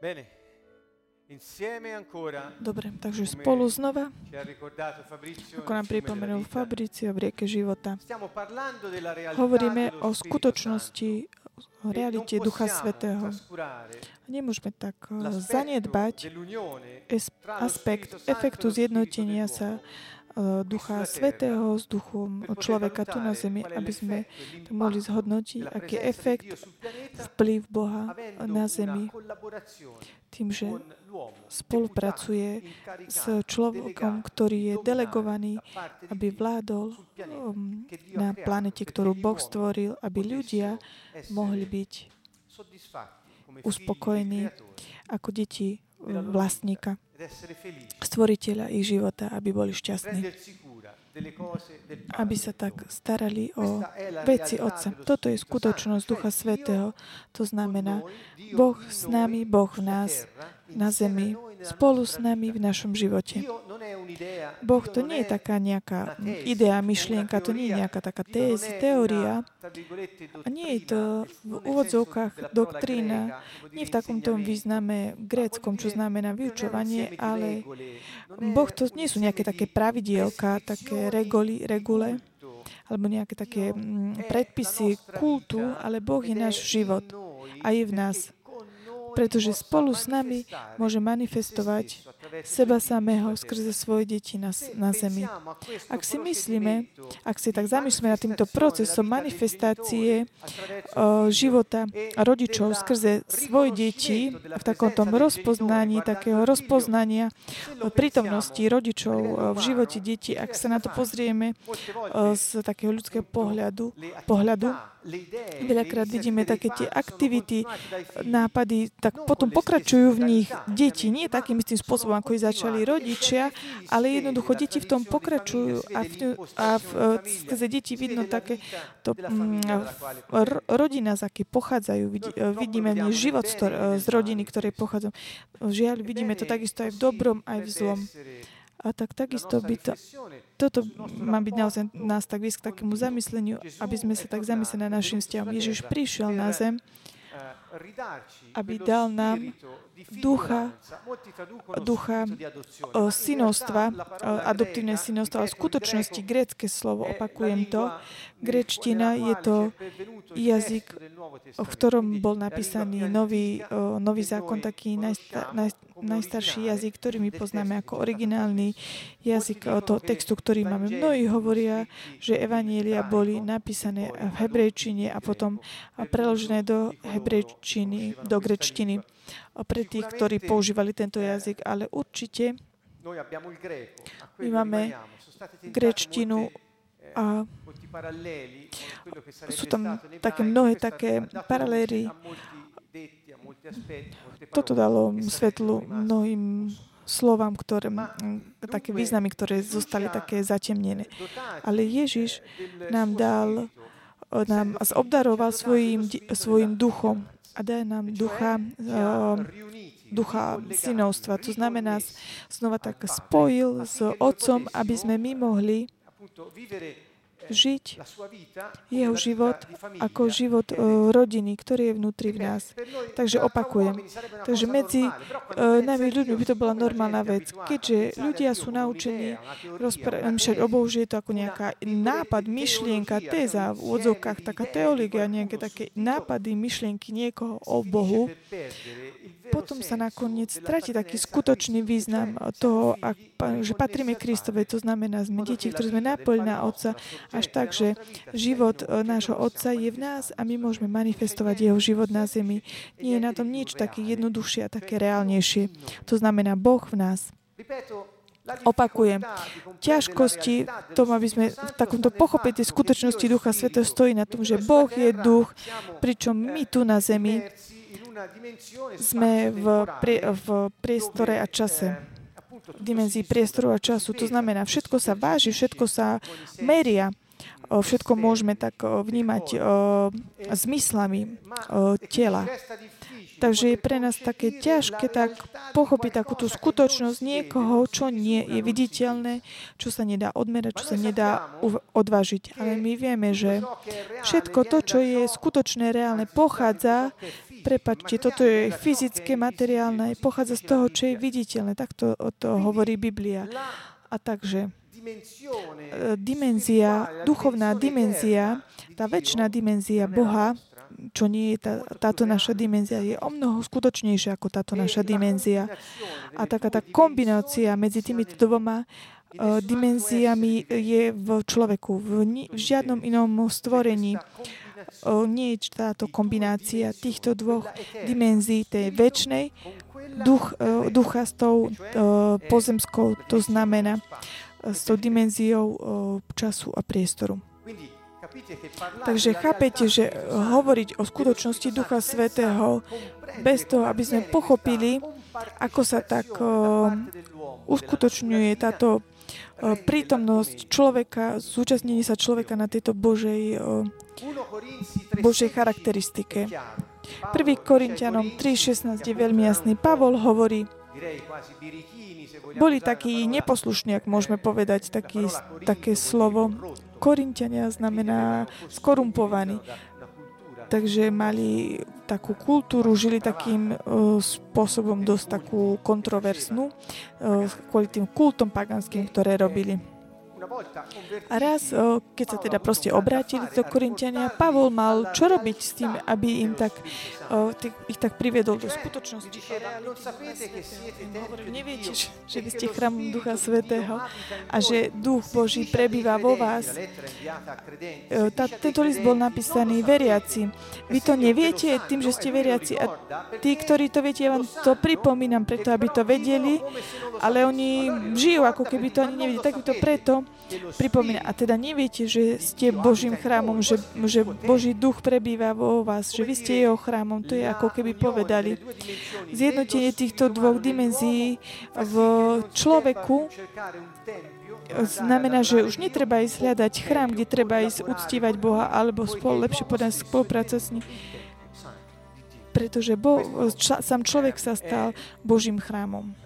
Bene. Insieme ancora, Dobre, takže spolu znova, ako nám pripomenul Fabricio v rieke života, hovoríme o skutočnosti, o E realite non Ducha Svetého. Nemôžeme tak l'aspetto zanedbať aspekt efektu e Spirito zjednotenia sa Ducha Svetého s duchom človeka tu na zemi, aby sme mohli zhodnotiť, aký je efekt, vplyv Boha na zemi tým, že spolupracuje s človekom, ktorý je delegovaný, aby vládol um, na planete, ktorú Boh stvoril, aby ľudia mohli byť uspokojení ako deti vlastníka, stvoriteľa ich života, aby boli šťastní. Aby sa tak starali o veci Otca. Toto je skutočnosť Ducha Svetého. To znamená, Boh s nami, Boh v nás, na zemi, spolu s nami v našom živote. Boh to nie je taká nejaká idea, myšlienka, to nie je nejaká taká tézy, teória. A nie je to v úvodzovkách doktrína, nie v takomto význame gréckom, čo znamená vyučovanie, ale Boh to nie sú nejaké také pravidielka, také regoly, regule, alebo nejaké také mm, predpisy kultu, ale Boh je náš život a je v nás pretože spolu s nami môže manifestovať seba samého skrze svoje deti na, na zemi. Ak si myslíme, ak si tak zamýšľame nad týmto procesom manifestácie o, života rodičov skrze svoje deti v takomto rozpoznaní, takého rozpoznania o prítomnosti rodičov o, v živote detí, ak sa na to pozrieme z takého ľudského pohľadu, pohľadu Veľakrát vidíme také tie aktivity, nápady, tak potom pokračujú v nich deti. Nie takým istým spôsobom, ako ich začali rodičia, ale jednoducho deti v tom pokračujú a v, a v, skrze deti vidno také to, r, rodina, z aké pochádzajú. Vidíme v nej život z rodiny, ktoré pochádzajú. Žiaľ, vidíme to takisto aj v dobrom, aj v zlom. A tak takisto by to, toto má byť naozaj nás tak viesť k takému zamysleniu, aby sme sa tak zamysleli na našim vzťahom. Ježiš prišiel na zem, aby dal nám ducha, ducha synovstva, adoptívne synovstva, v skutočnosti grécke slovo, opakujem to, gréčtina je to jazyk, v ktorom bol napísaný nový, nový zákon, taký najsta, naj, najstarší jazyk, ktorý my poznáme ako originálny jazyk toho textu, ktorý máme. Mnohí hovoria, že evanielia boli napísané v hebrejčine a potom preložené do hebrejčiny, do grečtiny pre tých, ktorí používali tento jazyk, ale určite my máme grečtinu a sú tam také mnohé také paralely. Toto dalo svetlu mnohým slovám, ktoré, také významy, ktoré zostali také zatemnené. Ale Ježiš nám dal, nám obdaroval svojim, svojim duchom a dá nám ducha, uh, ducha synovstva. To znamená, znova tak spojil s Otcom, aby sme my mohli žiť jeho život ako život uh, rodiny, ktorý je vnútri v nás. Takže opakujem. Takže medzi uh, nami ľuďmi by to bola normálna vec. Keďže ľudia sú naučení rozprávať o Bohu, že je to ako nejaká nápad, myšlienka, téza v úvodzovkách, taká teológia, nejaké také nápady, myšlienky niekoho o Bohu, potom sa nakoniec stratí taký skutočný význam toho, ak, že patríme Kristovi. To znamená, sme deti, ktorí sme napojili na Otca, až tak, že život nášho Otca je v nás a my môžeme manifestovať jeho život na zemi. Nie je na tom nič také jednoduchšie a také reálnejšie. To znamená Boh v nás. Opakujem, ťažkosti tom, aby sme v takomto pochopili tej skutočnosti Ducha Svetého stojí na tom, že Boh je duch, pričom my tu na zemi sme v, prie, v priestore a čase. V dimenzii priestoru a času. To znamená, všetko sa váži, všetko sa meria. Všetko môžeme tak vnímať zmyslami tela. Takže je pre nás také ťažké tak pochopiť takúto skutočnosť niekoho, čo nie je viditeľné, čo sa nedá odmerať, čo sa nedá odvážiť. Ale my vieme, že všetko to, čo je skutočné, reálne, pochádza prepačte, toto je fyzické, materiálne, pochádza z toho, čo je viditeľné. Takto o to hovorí Biblia. A takže e, dimenzia, duchovná dimenzia, tá väčšiná dimenzia Boha, čo nie je tá, táto naša dimenzia, je o mnoho skutočnejšia ako táto naša dimenzia. A taká tá kombinácia medzi týmito dvoma uh, dimenziami je v človeku. V, ni- v žiadnom inom stvorení nie je táto kombinácia týchto dvoch dimenzií, tej väčšnej duch, uh, ducha s tou uh, pozemskou, to znamená uh, s tou dimenziou času a priestoru. Takže chápete, že hovoriť o skutočnosti Ducha Svetého bez toho, aby sme pochopili, ako sa tak uskutočňuje táto prítomnosť človeka, zúčastnenie sa človeka na tejto Božej, uh, Božej charakteristike. 1. Korintianom 3.16 je veľmi jasný. Pavol hovorí, boli takí neposlušní, ak môžeme povedať taký, také slovo. Korintiania znamená skorumpovaní. Takže mali takú kultúru, žili takým uh, spôsobom dosť takú kontroversnú uh, kvôli tým kultom paganským, ktoré robili. A raz, keď sa teda proste obrátili do Korintiania, Pavol mal čo robiť s tým, aby im tak, ich tak priviedol do skutočnosti. Hovoril, neviete, že vy ste chrámom Ducha Svetého a že Duch Boží prebýva vo vás. Tá, tento list bol napísaný veriaci. Vy to neviete tým, že ste veriaci a tí, ktorí to viete, ja vám to pripomínam preto, aby to vedeli, ale oni žijú, ako keby to ani nevedeli. Tak to preto, pripomína. A teda neviete, že ste Božím chrámom, že, že Boží duch prebýva vo vás, že vy ste jeho chrámom. To je ako keby povedali. Zjednotenie týchto dvoch dimenzií v človeku znamená, že už netreba ísť hľadať chrám, kde treba ísť uctívať Boha, alebo spolu, lepšie povedať spolupráca s ním pretože bo, ča, sám človek sa stal Božím chrámom.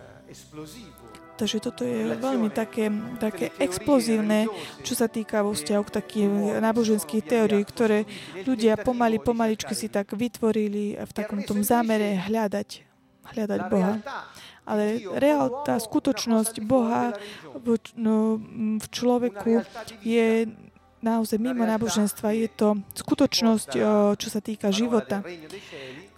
Takže toto je veľmi také, také explozívne, čo sa týka vo vzťahu k takým náboženských teórií, ktoré ľudia pomaly, pomaličky si tak vytvorili v takom tom zámere hľadať, hľadať Boha. Ale reál, tá skutočnosť Boha v, no, v človeku je naozaj mimo náboženstva. Je to skutočnosť, čo sa týka života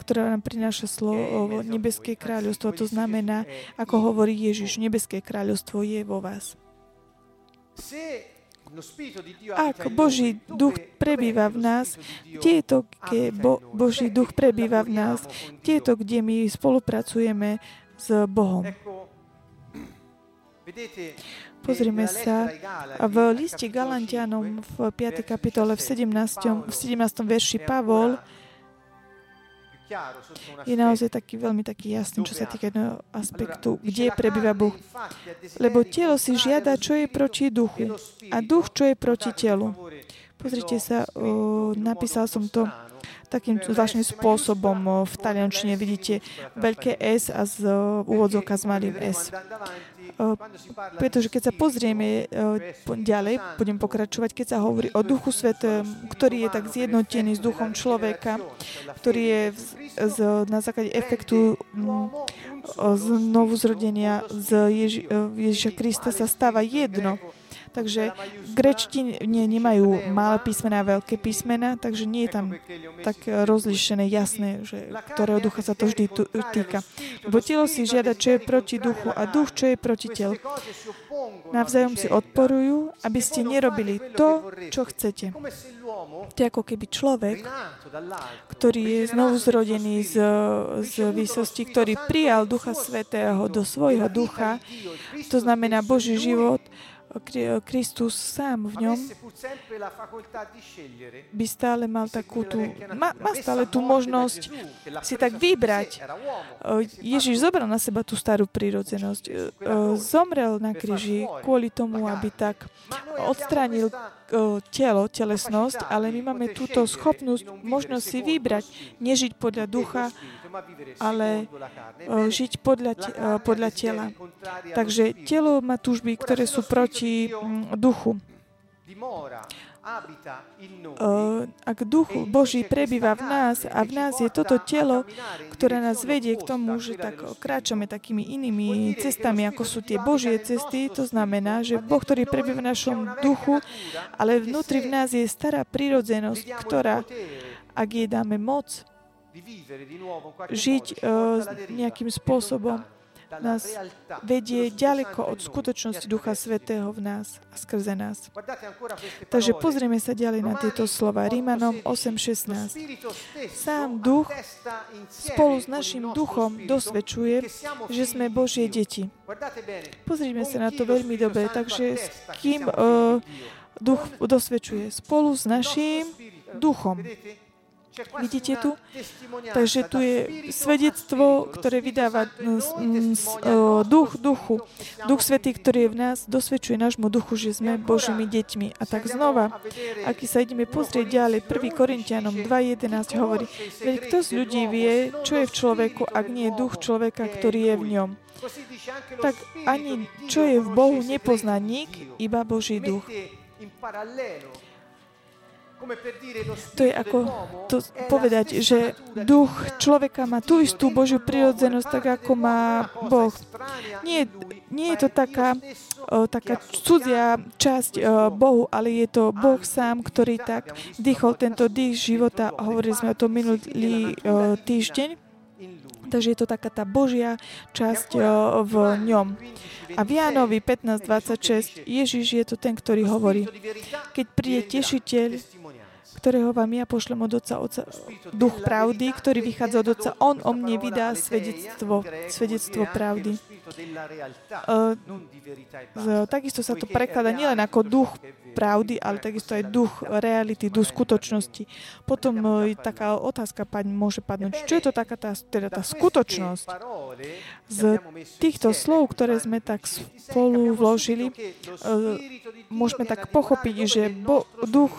ktorá nám prináša slovo nebeské kráľovstvo. To znamená, ako hovorí Ježiš, nebeské kráľovstvo je vo vás. Ak Boží duch prebýva v nás, kde je to, keď Bo- Boží duch prebýva v nás? Kde je to, kde my spolupracujeme s Bohom? Pozrime sa v liste Galantianom v 5. kapitole v 17. V 17. verši Pavol je naozaj taký veľmi taký jasný, čo sa týka jedného aspektu, kde prebýva Boh. Lebo telo si žiada, čo je proti duchu a duch, čo je proti telu. Pozrite sa, o, napísal som to takým zvláštnym spôsobom v taliančine vidíte veľké S a z úvodzovka s malým S. Pretože keď sa pozrieme ďalej, budem pokračovať, keď sa hovorí o Duchu Svetom, ktorý je tak zjednotený s duchom človeka, ktorý je z, na základe efektu znovu zrodenia z Ježi, Ježiša Krista sa stáva jedno. Takže grečtine nemajú malé písmená a veľké písmena, takže nie je tam tak rozlišené, jasné, že ktorého ducha sa to vždy týka. Lebo telo si žiada, čo je proti duchu a duch, čo je proti telu. Navzájom si odporujú, aby ste nerobili to, čo chcete. To je ako keby človek, ktorý je znovu zrodený z, z výsosti, ktorý prijal Ducha Svetého do svojho ducha, to znamená Boží život, Kristus sám v ňom by stále mal takú tú, má, má stále tú možnosť si tak vybrať. Ježiš zobral na seba tú starú prírodzenosť. Zomrel na kríži kvôli tomu, aby tak odstránil telo, telesnosť, ale my máme túto schopnosť, možnosť si vybrať, nežiť podľa ducha, ale žiť podľa, podľa tela. Takže telo má túžby, ktoré sú proti duchu. Ak duch Boží prebýva v nás a v nás je toto telo, ktoré nás vedie k tomu, že tak kráčame takými inými cestami, ako sú tie Božie cesty, to znamená, že Boh, ktorý prebýva v našom duchu, ale vnútri v nás je stará prírodzenosť, ktorá, ak jej dáme moc, žiť uh, nejakým spôsobom, nás vedie ďaleko od skutočnosti Ducha Svetého v nás a skrze nás. Takže pozrieme sa ďalej na tieto slova. Rímanom 8.16. Sám duch spolu s našim duchom dosvedčuje, že sme Božie deti. Pozrime sa na to veľmi dobre. Takže s kým uh, duch dosvedčuje? Spolu s našim duchom. Vidíte tu? Takže tu je svedectvo, ktoré vydáva duch duchu. Duch Svetý, ktorý je v nás, dosvedčuje nášmu duchu, že sme Božími deťmi. A tak znova, ak sa ideme pozrieť ďalej, 1. Korintianom 2.11 hovorí, veď kto z ľudí vie, čo je v človeku, ak nie je duch človeka, ktorý je v ňom. Tak ani čo je v Bohu nepozná nik, iba Boží duch. To je ako to povedať, že duch človeka má tú istú Božiu prirodzenosť, tak ako má Boh. Nie, nie je to taká, o, taká cudzia časť o, Bohu, ale je to Boh sám, ktorý tak dýchol tento dých života. Hovorili sme o tom minulý o, týždeň. Takže je to taká tá Božia časť o, v ňom. A v Jánovi 15.26 Ježiš je to ten, ktorý hovorí, keď príde tešiteľ, ktorého vám ja pošlem od Otca, Otca, duch pravdy, ktorý vychádza od Otca. On o mne vydá svedectvo, svedectvo pravdy. Uh, takisto sa to prekladá nielen ako duch pravdy, ale takisto aj duch reality, duch skutočnosti. Potom uh, taká otázka paň, môže padnúť, čo je to taká tá, teda tá skutočnosť? Z týchto slov, ktoré sme tak spolu vložili, uh, môžeme tak pochopiť, že bo, duch,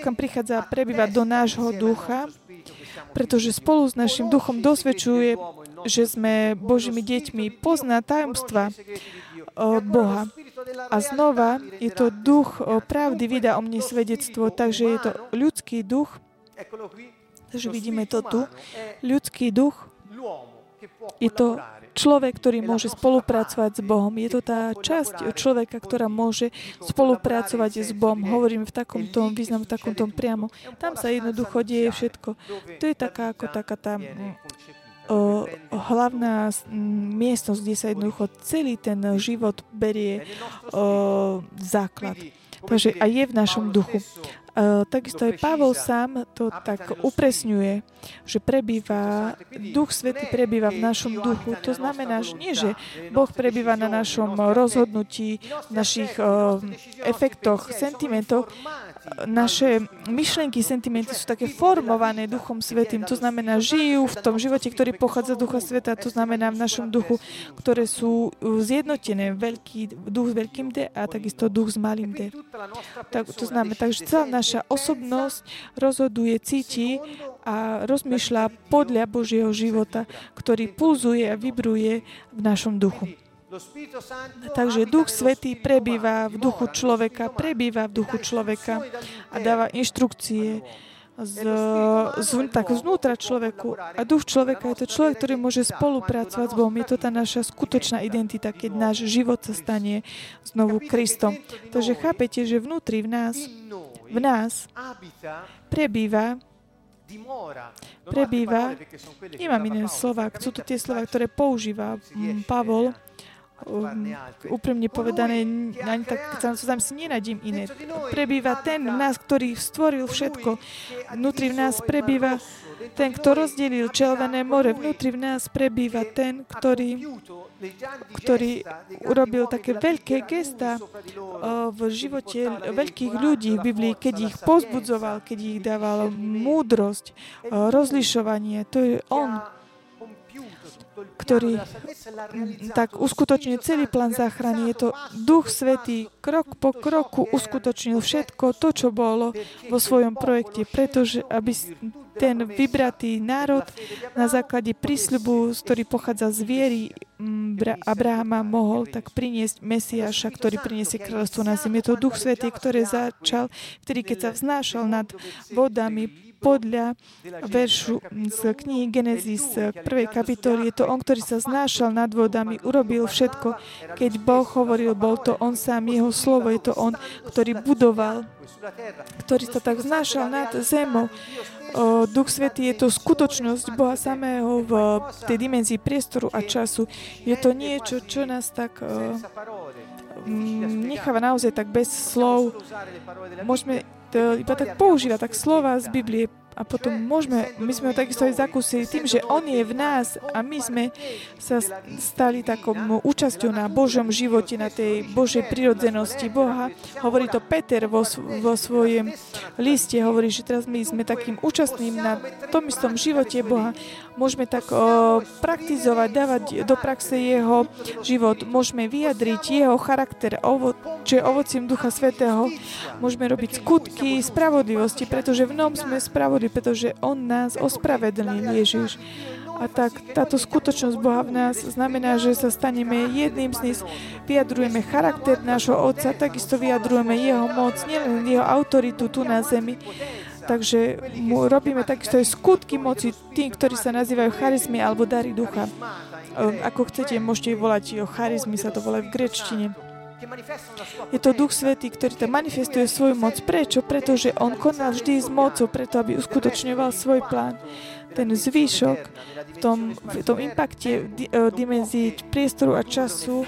kam prichádza prebývať do nášho ducha, pretože spolu s našim duchom dosvedčuje, že sme Božími deťmi, pozná tajomstva Boha. A znova je to duch pravdy, vydá o mne svedectvo, takže je to ľudský duch, takže vidíme to tu, ľudský duch, je to človek, ktorý môže spolupracovať s Bohom. Je to tá časť človeka, ktorá môže spolupracovať s Bohom. Hovorím v takomto význam, v takomto priamo. Tam sa jednoducho deje všetko. To je taká ako taká tá o, hlavná miestnosť, kde sa jednoducho celý ten život berie o, základ. Takže aj je v našom duchu. Uh, takisto aj Pavol sám to tak upresňuje, že prebýva, Duch Svetý prebýva v našom duchu. To znamená, že nie, že Boh prebýva na našom rozhodnutí, našich efektoch, sentimentoch, naše myšlenky, sentimenty sú také formované Duchom Svetým. To znamená, žijú v tom živote, ktorý pochádza z Ducha Sveta. To znamená v našom duchu, ktoré sú zjednotené. Veľký duch s veľkým D a takisto duch s malým D. Tak, to znamená, takže celá naša osobnosť rozhoduje, cíti a rozmýšľa podľa Božieho života, ktorý pulzuje a vibruje v našom duchu. Takže Duch Svetý prebýva v duchu človeka, prebýva v duchu človeka a dáva inštrukcie z, z, tak zvnútra človeku. A duch človeka je to človek, ktorý môže spolupracovať s Bohom. Je to tá naša skutočná identita, keď náš život sa stane znovu Kristom. Takže chápete, že vnútri v nás, v nás prebýva prebýva, nemám iné slova, sú to tie slova, ktoré používa Pavol, úprimne povedané, ani tak, sa tam si nenájdem iné. Prebýva ten v nás, ktorý stvoril všetko. Vnútri v nás prebýva ten, kto rozdelil Čelvené more. Vnútri v nás prebýva ten, ktorý, ktorý urobil také veľké gesta v živote veľkých ľudí v Biblii, keď ich pozbudzoval, keď ich dával múdrosť, rozlišovanie. To je On ktorý tak uskutočnil celý plán záchrany. Je to Duch Svetý, krok po kroku uskutočnil všetko to, čo bolo vo svojom projekte, pretože aby ten vybratý národ na základe prísľubu, ktorý pochádza z viery Abrahama, mohol tak priniesť Mesiaša, ktorý priniesie kráľovstvo na zemi. Je to Duch Svetý, ktorý začal vtedy, keď sa vznášal nad vodami podľa veršu z knihy Genesis prvej kapitoly. Je to on, ktorý sa znášal nad vodami, urobil všetko. Keď Boh hovoril, bol to on sám, jeho slovo, je to on, ktorý budoval, ktorý sa tak znášal nad zemou. Duch Svetý je to skutočnosť Boha samého v tej dimenzii priestoru a času. Je to niečo, čo nás tak necháva naozaj tak bez slov. Môžeme iba tak používa tak slova z Biblie a potom môžeme, my sme ho takisto aj zakúsili tým, že On je v nás a my sme sa stali takou účasťou na Božom živote, na tej Božej prirodzenosti Boha. Hovorí to Peter vo, vo svojom liste, hovorí, že teraz my sme takým účastným na tom istom živote Boha. Môžeme tak o, praktizovať, dávať do praxe Jeho život. Môžeme vyjadriť Jeho charakter, ovo, čo je ovocím Ducha Svetého. Môžeme robiť skutky spravodlivosti, pretože v ňom sme spravodlivosti slobody, pretože On nás ospravedlnil, Ježiš. A tak táto skutočnosť Boha v nás znamená, že sa staneme jedným z nich, vyjadrujeme charakter nášho Otca, takisto vyjadrujeme Jeho moc, nielen Jeho autoritu tu na zemi, Takže mu robíme takisto aj skutky moci tým, ktorí sa nazývajú charizmy alebo dary ducha. Ehm, ako chcete, môžete volať o charizmy, sa to volá v grečtine. Je to Duch Svetý, ktorý tam manifestuje svoju moc. Prečo? Pretože On konal vždy s mocou, preto aby uskutočňoval svoj plán. Ten zvýšok v tom, v tom impakte v e, dimenzii priestoru a času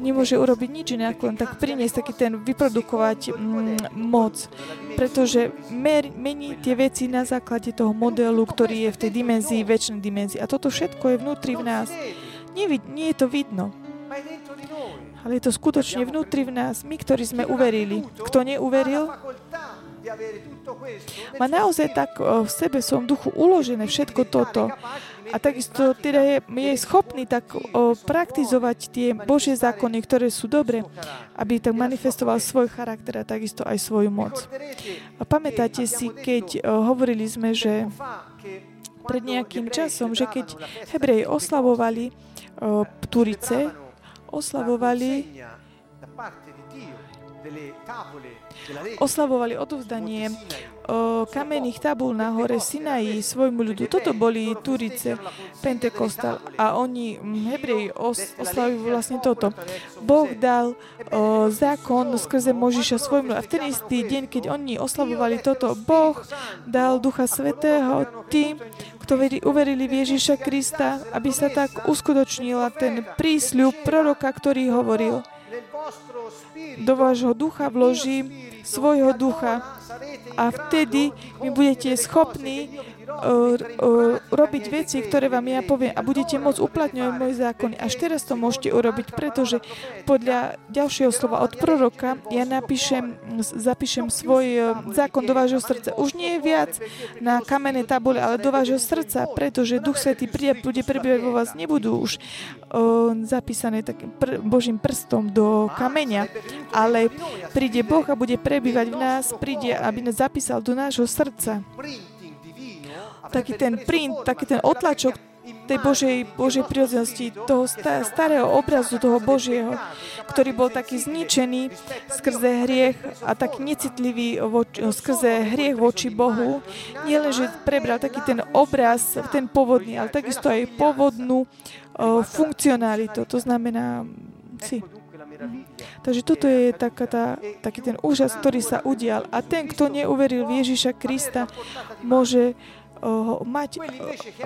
nemôže urobiť nič iné, ako len tak priniesť taký ten, vyprodukovať mm, moc. Pretože mer, mení tie veci na základe toho modelu, ktorý je v tej dimenzii, väčšnej dimenzii. A toto všetko je vnútri v nás. Nie, nie je to vidno ale je to skutočne vnútri v nás, my, ktorí sme uverili. Kto neuveril, má naozaj tak v sebe, som duchu uložené všetko toto. A takisto teda je, je schopný tak o, praktizovať tie Božie zákony, ktoré sú dobré, aby tak manifestoval svoj charakter a takisto aj svoju moc. A pamätáte si, keď o, hovorili sme, že pred nejakým časom, že keď Hebreji oslavovali o, Turice, oslavovali oslavovali odovzdanie kamenných tabul na hore Sinaji svojmu ľudu. Toto boli Turice, Pentekostal a oni, Hebreji, os, vlastne toto. Boh dal o, zákon skrze Možiša svojmu. A v ten istý deň, keď oni oslavovali toto, Boh dal Ducha Svetého tým, ktorí uverili v Ježiša Krista, aby sa tak uskutočnila ten prísľub proroka, ktorý hovoril. Do vášho ducha vložím svojho ducha a vtedy vy budete schopní uh, uh, robiť veci, ktoré vám ja poviem a budete môcť uplatňovať môj zákon. Až teraz to môžete urobiť, pretože podľa ďalšieho slova od proroka ja napíšem, zapíšem svoj uh, zákon do vášho srdca. Už nie je viac na kamenné tabule, ale do vášho srdca, pretože Duch Svetý príde, bude prebývať vo vás. Nebudú už zapísané takým pr- Božím prstom do kameňa, ale príde Boh a bude prebývať v nás, príde, aby nás zapísal do nášho srdca taký ten print, taký ten otlačok tej Božej, Božej prirodzenosti, toho starého obrazu, toho Božieho, ktorý bol taký zničený skrze hriech a tak necitlivý voč, skrze hriech voči Bohu. Nie len, že prebral taký ten obraz, ten pôvodný, ale takisto aj pôvodnú uh, funkcionalitu, to znamená si. Takže toto je taká tá, taký ten úžas, ktorý sa udial. A ten, kto neuveril v Ježiša Krista, môže mať,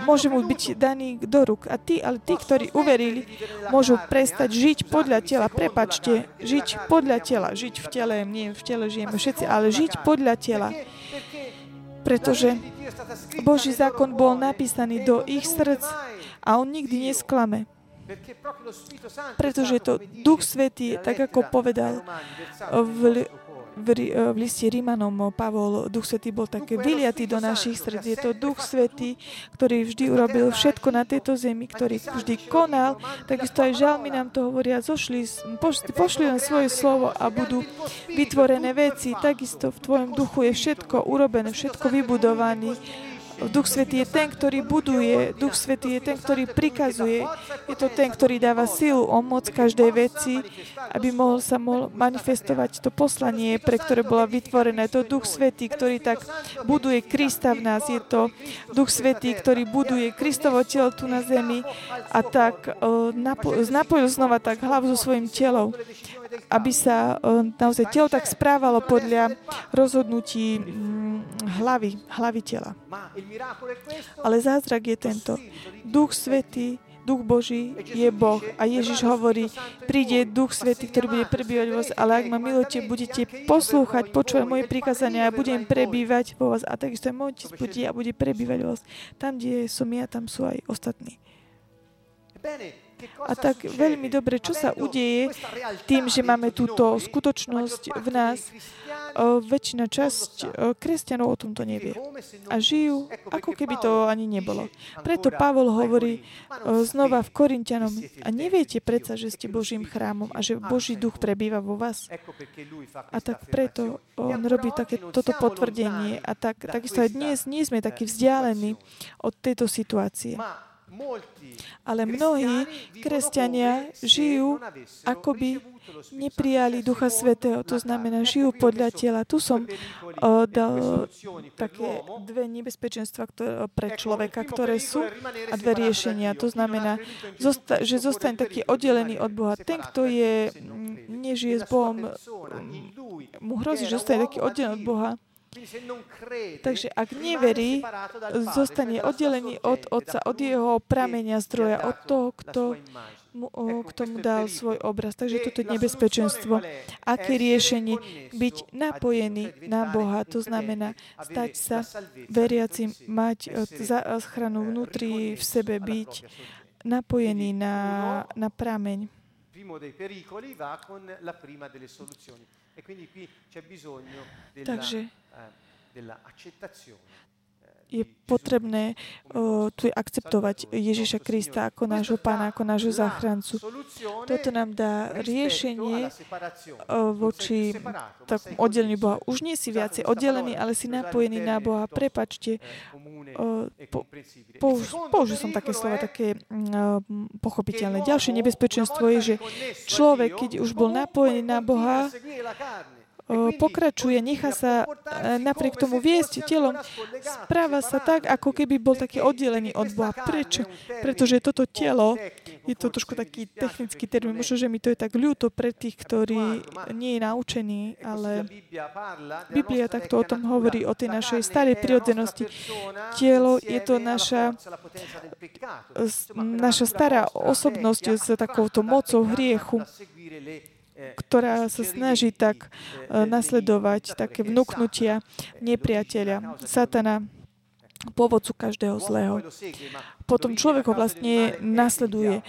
môže mu byť daný do rúk. A tí, ale tí, ktorí uverili, môžu prestať žiť podľa tela. Prepačte, žiť podľa tela. Žiť v tele, nie v tele žijeme všetci, ale žiť podľa tela. Pretože Boží zákon bol napísaný do ich srdc a on nikdy nesklame. Pretože to Duch Svetý, tak ako povedal v v v, v liste Rímanom Pavol, Duch Svetý bol také vyliatý do našich srdc. Je to Duch Svetý, ktorý vždy urobil všetko na tejto zemi, ktorý vždy konal. Takisto aj žalmy nám to hovoria, zošli, pošli, pošli len svoje slovo a budú vytvorené veci. Takisto v tvojom duchu je všetko urobené, všetko vybudované Duch Svetý je ten, ktorý buduje, Duch Svetý je ten, ktorý prikazuje, je to ten, ktorý dáva silu o moc každej veci, aby mohol sa mohol manifestovať to poslanie, pre ktoré bola vytvorené. To Duch Svetý, ktorý tak buduje Krista v nás. Je to Duch Svetý, ktorý buduje Kristovo telo tu na zemi a tak uh, napojil znova tak hlavu so svojim telom aby sa uh, naozaj telo tak správalo podľa rozhodnutí um, hlavy, hlavy tela. Ale zázrak je tento. Duch Svetý, Duch Boží je Boh. A Ježiš hovorí, príde Duch Svetý, ktorý bude prebývať vo vás, ale ak ma milujete, budete poslúchať, počúvať moje prikázania a budem prebývať vo vás. A takisto aj môj otec bude a bude prebývať vo vás. Tam, kde som ja, tam sú aj ostatní. A tak veľmi dobre, čo sa udeje tým, že máme túto skutočnosť v nás. Väčšina časť kresťanov o tomto nevie. A žijú, ako keby to ani nebolo. Preto Pavol hovorí znova v Korintianom, a neviete predsa, že ste Božím chrámom a že Boží duch prebýva vo vás. A tak preto on robí také, toto potvrdenie. A tak, takisto aj dnes nie sme takí vzdialení od tejto situácie. Ale mnohí kresťania žijú, ako by neprijali Ducha Svetého. To znamená, žijú podľa tela. Tu som uh, dal také dve nebezpečenstva ktoré, pre človeka, ktoré sú a dve riešenia. To znamená, zosta- že zostane taký oddelený od Boha. Ten, kto je, nežije s Bohom, mu hrozí, že zostane taký oddelený od Boha Takže ak neverí, zostane oddelený od Otca, od jeho pramenia zdroja, od toho, kto mu, kto mu dal svoj obraz. Takže toto je nebezpečenstvo. Aké riešenie? Byť napojený na Boha. To znamená stať sa veriacim, mať záchranu vnútri v sebe, byť napojený na, na prameň. Takže je potrebné uh, tu akceptovať Ježiša Krista ako nášho pána, ako nášho záchrancu. Toto nám dá riešenie uh, voči takom oddeleniu Boha. Už nie si viacej oddelený, ale si napojený na Boha. Prepačte, uh, po, použ, použil som také slova, také uh, pochopiteľné. Ďalšie nebezpečenstvo je, že človek, keď už bol napojený na Boha, pokračuje, nechá sa e, napriek tomu viesť telom, správa sa tak, ako keby bol taký oddelený od Boha. Prečo? Pretože toto telo, je to trošku taký technický termín, možno, že mi to je tak ľúto pre tých, ktorí nie je naučení, ale Biblia takto o tom hovorí, o tej našej starej prirodzenosti. Telo je to naša, naša stará osobnosť s takouto mocou hriechu ktorá sa snaží tak eh, nasledovať také vnúknutia nepriateľa, satana, pôvodcu každého zlého. Potom človek ho vlastne nasleduje.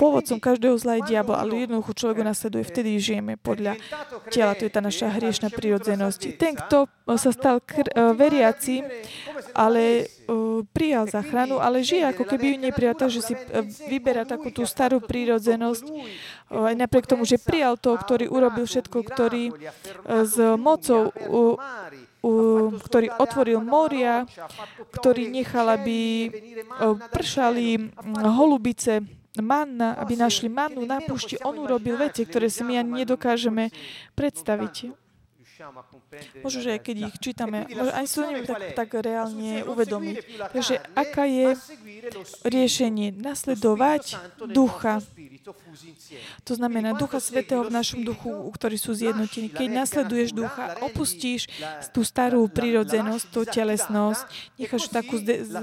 Pôvodcom každého zla je diabol, ale jednoducho človek ho nasleduje. Vtedy žijeme podľa tela. To je tá naša hriešna prirodzenosť. Ten, kto sa stal kr- eh, veriaci, ale uh, prijal záchranu, ale žije ako keby ju neprijal, že si vyberá takú tú starú prírodzenosť, aj napriek tomu, že prijal to, ktorý urobil všetko, ktorý s mocou ktorý otvoril moria, ktorý nechal, aby pršali holubice manna, aby našli mannu na púšti. On urobil veci, ktoré si my ani nedokážeme predstaviť. Možno, že keď ich čítame, ani si to neviem tak, tak reálne uvedomiť. Takže aká je riešenie? Nasledovať ducha. To znamená ducha svetého v našom duchu, ktorí sú zjednotení. Keď nasleduješ ducha, opustíš tú starú prírodzenosť, tú telesnosť, necháš takú zde, z,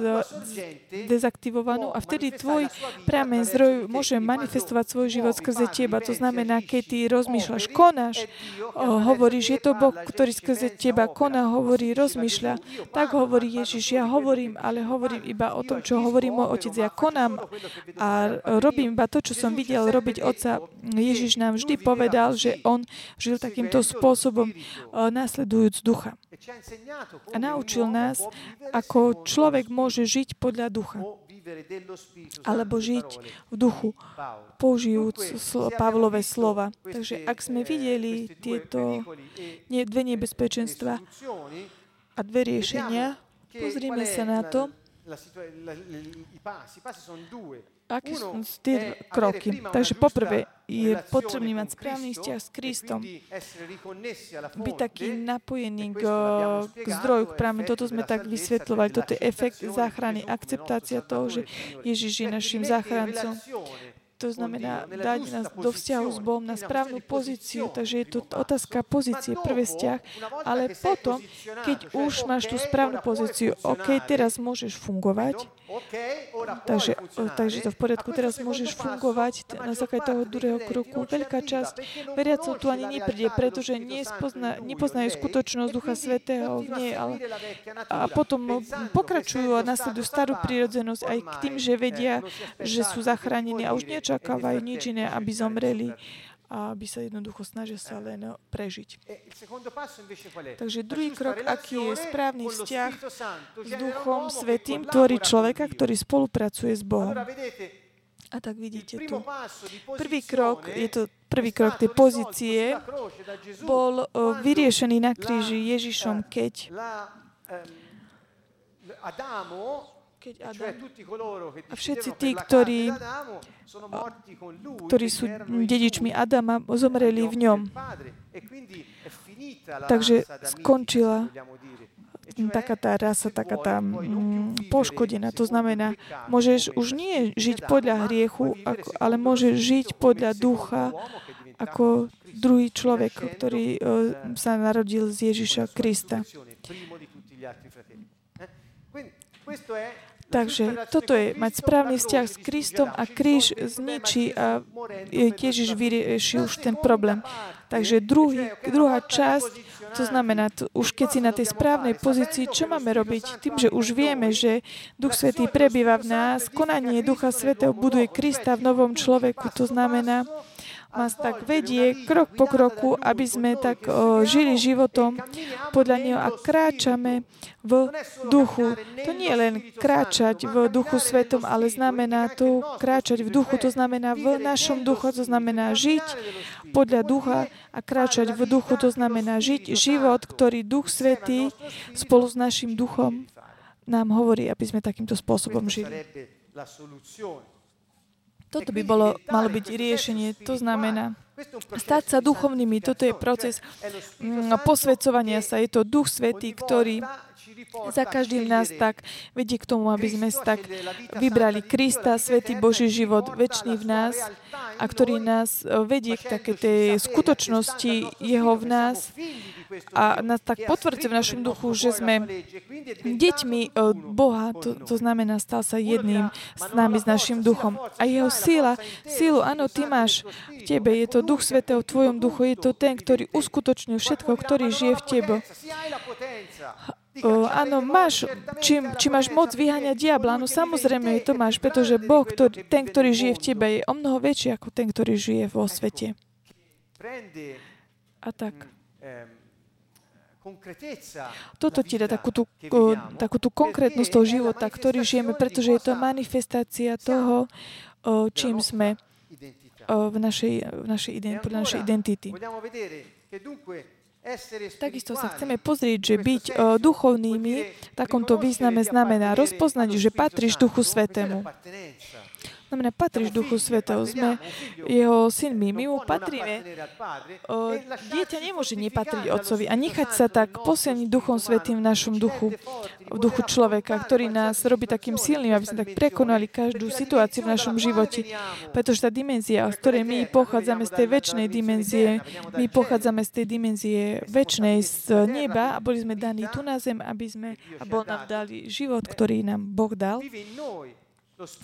dezaktivovanú a vtedy tvoj pramen zdroj môže manifestovať svoj život skrze teba. To znamená, keď ty rozmýšľaš, konáš, hovoríš, je to Boh, ktorý skrze teba koná, hovorí, rozmýšľa. Tak hovorí Ježiš, ja hovorím, ale hovorím iba o tom, čo hovorí môj otec. Ja konám a robím iba to, čo som videl robiť otca. Ježiš nám vždy povedal, že on žil takýmto spôsobom, následujúc ducha. A naučil nás, ako človek môže žiť podľa ducha alebo žiť v duchu, použijúc Pavlové slova. Takže ak sme videli tieto dve nebezpečenstva a dve riešenia, pozrime sa na to, aké sú tie kroky. Takže poprvé je potrebný mať správny vzťah s Kristom, byť taký napojený k, k zdroju, k práve toto sme tak vysvetľovali. Toto je efekt záchrany, akceptácia toho, že Ježiš je našim záchrancom. To znamená dať nás do vzťahu s Bohom na správnu pozíciu. Takže je to otázka pozície, prvý vzťah. Ale potom, keď už máš tú správnu pozíciu, OK, teraz môžeš fungovať, Takže, takže to v poriadku. Teraz môžeš fungovať na základe toho druhého kroku. Veľká časť veriacov tu ani nepríde, pretože nespozna, nepoznajú skutočnosť Ducha Svetého v nej, ale a potom pokračujú a nasledujú starú prírodzenosť aj k tým, že vedia, že sú zachránení a už nečakávajú nič iné, aby zomreli aby sa jednoducho snažia sa len prežiť. Takže druhý krok, aký je správny vzťah s Duchom Svetým, tvorí človeka, ktorý spolupracuje s Bohom. A tak vidíte tu. Prvý krok, je to prvý krok tej pozície, bol vyriešený na kríži Ježišom, keď keď Adam a všetci tí, ktorí, ktorí sú dedičmi Adama, zomreli v ňom. Takže skončila taká tá rasa, taká tá mm, poškodená. To znamená, môžeš už nie žiť podľa hriechu, ako, ale môžeš žiť podľa ducha ako druhý človek, ktorý uh, sa narodil z Ježiša Krista. Takže toto je mať správny vzťah s Kristom a kríž zničí a Ježiš vyriešil už ten problém. Takže druhý, druhá časť, to znamená, to, už keď si na tej správnej pozícii, čo máme robiť? Tým, že už vieme, že Duch Svetý prebýva v nás, konanie Ducha Svetého buduje Krista v novom človeku, to znamená, nás tak vedie krok po kroku, aby sme tak žili životom podľa Neho a kráčame v duchu. To nie je len kráčať v duchu svetom, ale znamená to kráčať v duchu, to znamená v našom duchu, to znamená žiť podľa ducha a kráčať v duchu, to znamená žiť život, ktorý Duch Svetý spolu s našim duchom nám hovorí, aby sme takýmto spôsobom žili. Toto by bolo, malo byť riešenie. To znamená, stať sa duchovnými. Toto je proces mm, posvedcovania sa. Je to Duch Svetý, ktorý za každým nás tak vedie k tomu, aby sme tak vybrali Krista, Svetý Boží život, väčší v nás a ktorý nás e, vedie k také tej skutočnosti Jeho v nás a nás tak potvrdí v našom duchu, že sme deťmi od Boha, to, to znamená, stal sa jedným s nami, s našim duchom. A jeho síla, sílu, áno, ty máš v tebe, je to Duch Svetého v tvojom duchu, je to ten, ktorý uskutočňuje všetko, ktorý žije v tebe. O, áno, máš, či, či máš moc vyháňať diabla, áno, samozrejme to máš, pretože Boh, ktorý, ten, ktorý žije v tebe, je o mnoho väčší ako ten, ktorý žije vo svete. A tak. Toto ti dá takú tú, takú tú konkrétnosť toho života, ktorý žijeme, pretože je to manifestácia toho, čím sme v našej, v našej, podľa našej identity. Takisto sa chceme pozrieť, že byť duchovnými v takomto význame znamená rozpoznať, že patríš Duchu Svetému znamená, patríš Duchu Svetého. Sme jeho synmi. My mu patríme. O, dieťa nemôže nepatriť otcovi a nechať sa tak posilniť Duchom Svetým v našom duchu, v duchu človeka, ktorý nás robí takým silným, aby sme tak prekonali každú situáciu v našom živote. Pretože tá dimenzia, z ktorej my pochádzame z tej väčšnej dimenzie, my pochádzame z tej dimenzie väčšnej z neba a boli sme daní tu na zem, aby sme, a bol nám dali život, ktorý nám Boh dal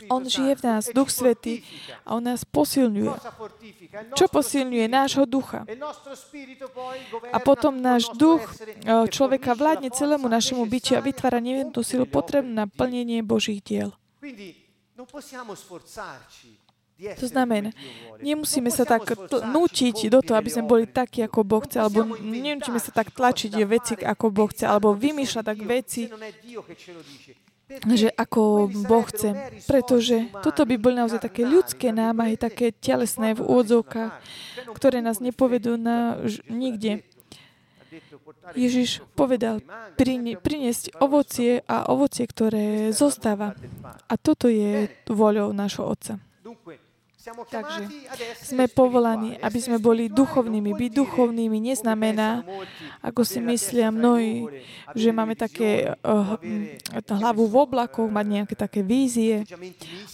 On žije v nás, Duch Svetý, a On nás posilňuje. Čo posilňuje? Nášho ducha. A potom náš duch e, človeka vládne celému našemu bytiu a vytvára nevinnú silu potrebnú na plnenie Božích diel. To znamená, nemusíme sa tak tl- nútiť do toho, aby sme boli takí, ako Boh chce, alebo nemusíme sa tak tlačiť veci, ako Boh chce, alebo vymýšľať tak veci, že ako Boh chce. Pretože toto by boli naozaj také ľudské námahy, také telesné v úvodzovkách, ktoré nás nepovedú na nikde. Ježiš povedal priniesť ovocie a ovocie, ktoré zostáva. A toto je voľou nášho Otca. Takže sme povolaní, aby sme boli duchovnými. Byť duchovnými neznamená, ako si myslia mnohí, že máme také uh, hlavu v oblakoch, mať nejaké také vízie,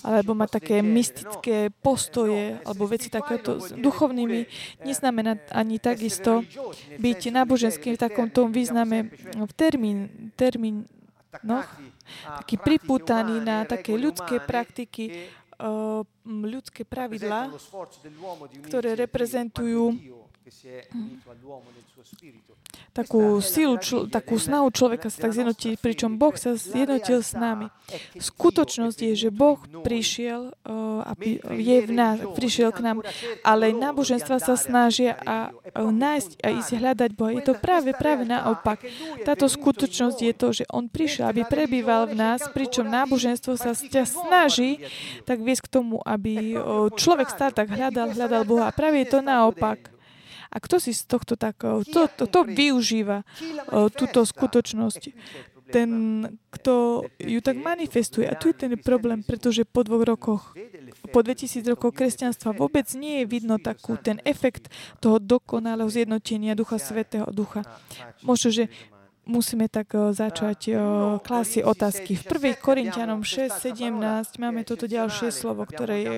alebo mať také mystické postoje, alebo veci takéto. Duchovnými neznamená ani takisto byť náboženským v takom tom význame v termín, termín no, taký pripútaný na také ľudské praktiky, ľudské pravidla, ktoré reprezentujú takú silu, čl- takú snahu človeka sa tak zjednotiť, pričom Boh sa zjednotil s nami. Skutočnosť je, že Boh prišiel, uh, je v nás, prišiel k nám, ale náboženstva sa snažia a uh, nájsť a ísť hľadať Boha. Je to práve, práve naopak. Táto skutočnosť je to, že On prišiel, aby prebýval v nás, pričom náboženstvo sa ťa snaží tak viesť k tomu, aby uh, človek stále tak hľadal, hľadal Boha. A práve je to naopak. A kto si z tohto tak, to, to, to využíva túto skutočnosť? Ten, kto ju tak manifestuje. A tu je ten problém, pretože po dvoch rokoch, po 2000 rokov kresťanstva vôbec nie je vidno takú ten efekt toho dokonalého zjednotenia Ducha Svetého Ducha. Možno, že musíme tak začať klásy otázky. V 1. Korintianom 6.17 máme toto ďalšie slovo, ktoré je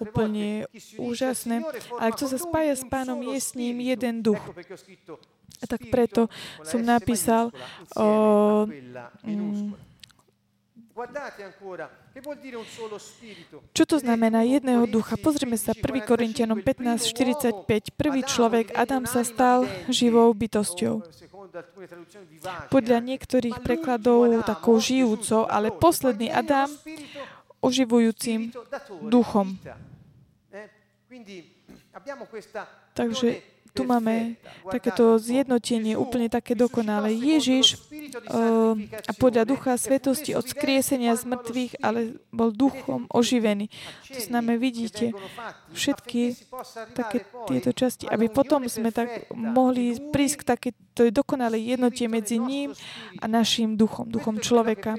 úplne úžasné. Ale kto sa spája s pánom, je s ním jeden duch. A tak preto som napísal o, mm, čo to znamená jedného ducha? Pozrime sa 1. Korintianom 15.45. Prvý človek, Adam, sa stal živou bytosťou. Podľa niektorých prekladov takou žijúcou, ale posledný Adam oživujúcim duchom. Takže tu máme takéto zjednotenie, úplne také dokonalé. Ježiš uh, a podľa Ducha Svetosti od skriesenia z mŕtvych, ale bol duchom oživený. To znamená, vidíte, všetky také tieto časti, aby potom sme tak mohli prísť k takéto dokonalej jednotie medzi ním a našim duchom, duchom človeka.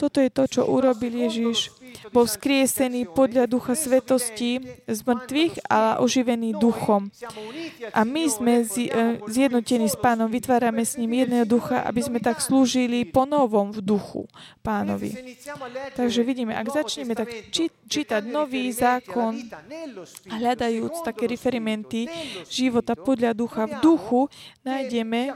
Toto je to, čo urobil Ježiš bol skriesený podľa Ducha Svetosti z mŕtvych a oživený duchom. A my sme e, zjednotení s pánom, vytvárame s ním jedného ducha, aby sme tak slúžili po novom v duchu pánovi. Takže vidíme, ak začneme tak či, čítať nový zákon, hľadajúc také referimenty života podľa ducha v duchu, nájdeme,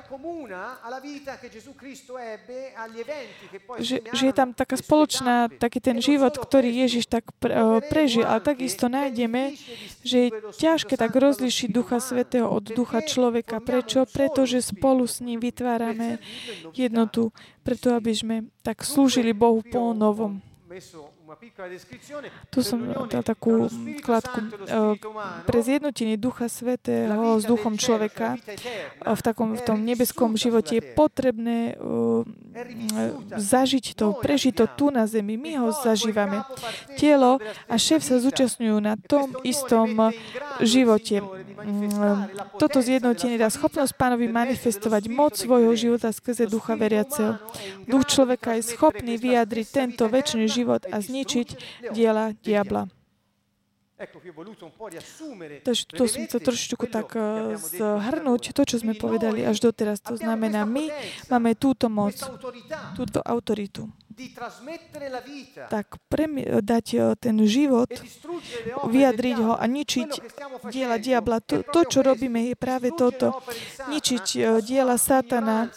že, že je tam taká spoločná, taký ten život, ktorý Ježiš tak pre, prežil. Ale takisto nájdeme, že je ťažké tak rozlišiť Ducha Svetého od Ducha človeka. Prečo? Pretože spolu s ním vytvárame jednotu, preto aby sme tak slúžili Bohu po novom. Tu som dal takú kladku. Eh, pre zjednotenie Ducha Svetého s duchom človeka v, takom, v tom nebeskom živote je potrebné eh, zažiť to, prežiť to tu na zemi. My ho zažívame. Telo a šéf sa zúčastňujú na tom istom živote. Mm, toto zjednotenie dá schopnosť pánovi manifestovať moc svojho života skrze ducha veriaceho. Duch človeka je schopný vyjadriť tento väčší život a zničiť diela diabla. Takže to som chcel trošičku tak eh, zhrnúť to, čo sme povedali až doteraz. To znamená, my máme túto moc, túto autoritu. Tak premi- dať eh, ten život, vyjadriť ho a ničiť diela diabla. To, to, čo robíme, je práve toto. Ničiť eh, diela Satana,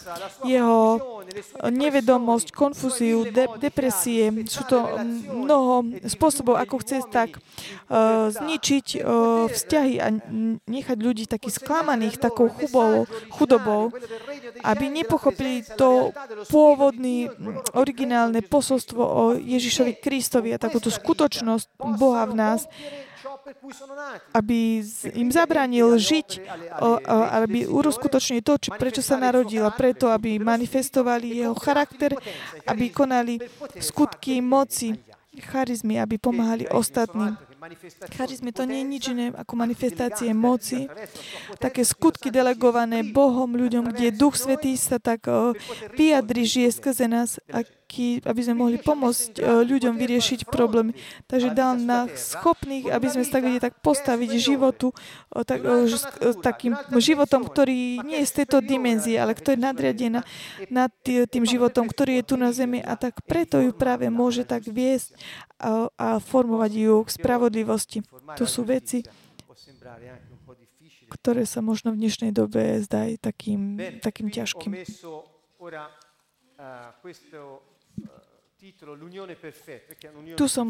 jeho nevedomosť, konfúziu, de- depresie. Sú to mnoho spôsobov, ako chce tak uh, zničiť uh, vzťahy a nechať ľudí takých sklamaných takou chudobou, chudobou aby nepochopili to pôvodný, originálne posolstvo o Ježišovi Kristovi a takúto skutočnosť Boha v nás, aby im zabranil žiť, aby uroskutočnili to, prečo sa narodila, preto, aby manifestovali jeho charakter, aby konali skutky moci, charizmy, aby pomáhali ostatným. Charizmy to nie je nič iné ako manifestácie moci, také skutky delegované Bohom ľuďom, kde Duch Svetý sa tak vyjadri, žije skrze nás, aký, aby sme mohli pomôcť ľuďom vyriešiť problémy. Takže dal nás schopných, aby sme sa tak videli tak postaviť životu, tak, takým životom, ktorý nie je z tejto dimenzie, ale ktorý je nadriadená nad tým životom, ktorý je tu na zemi a tak preto ju práve môže tak viesť a, a formovať ju k spravodlivosti. To sú veci, ktoré sa možno v dnešnej dobe zdajú takým, takým ťažkým. Tu som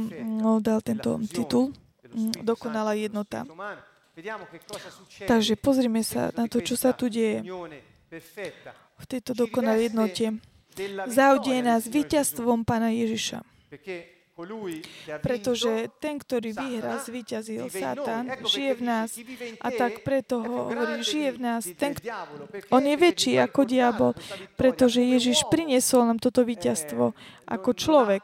dal tento titul Dokonalá jednota. Takže pozrime sa na to, čo sa tu deje v tejto dokonalej jednote. Zaudie nás víťazstvom Pána Ježiša. Pretože ten, ktorý vyhrá, zvíťazil Satan, žije v nás. A tak preto hovorí, žije v nás. Ten, on je väčší ako diabol, pretože Ježiš priniesol nám toto víťazstvo ako človek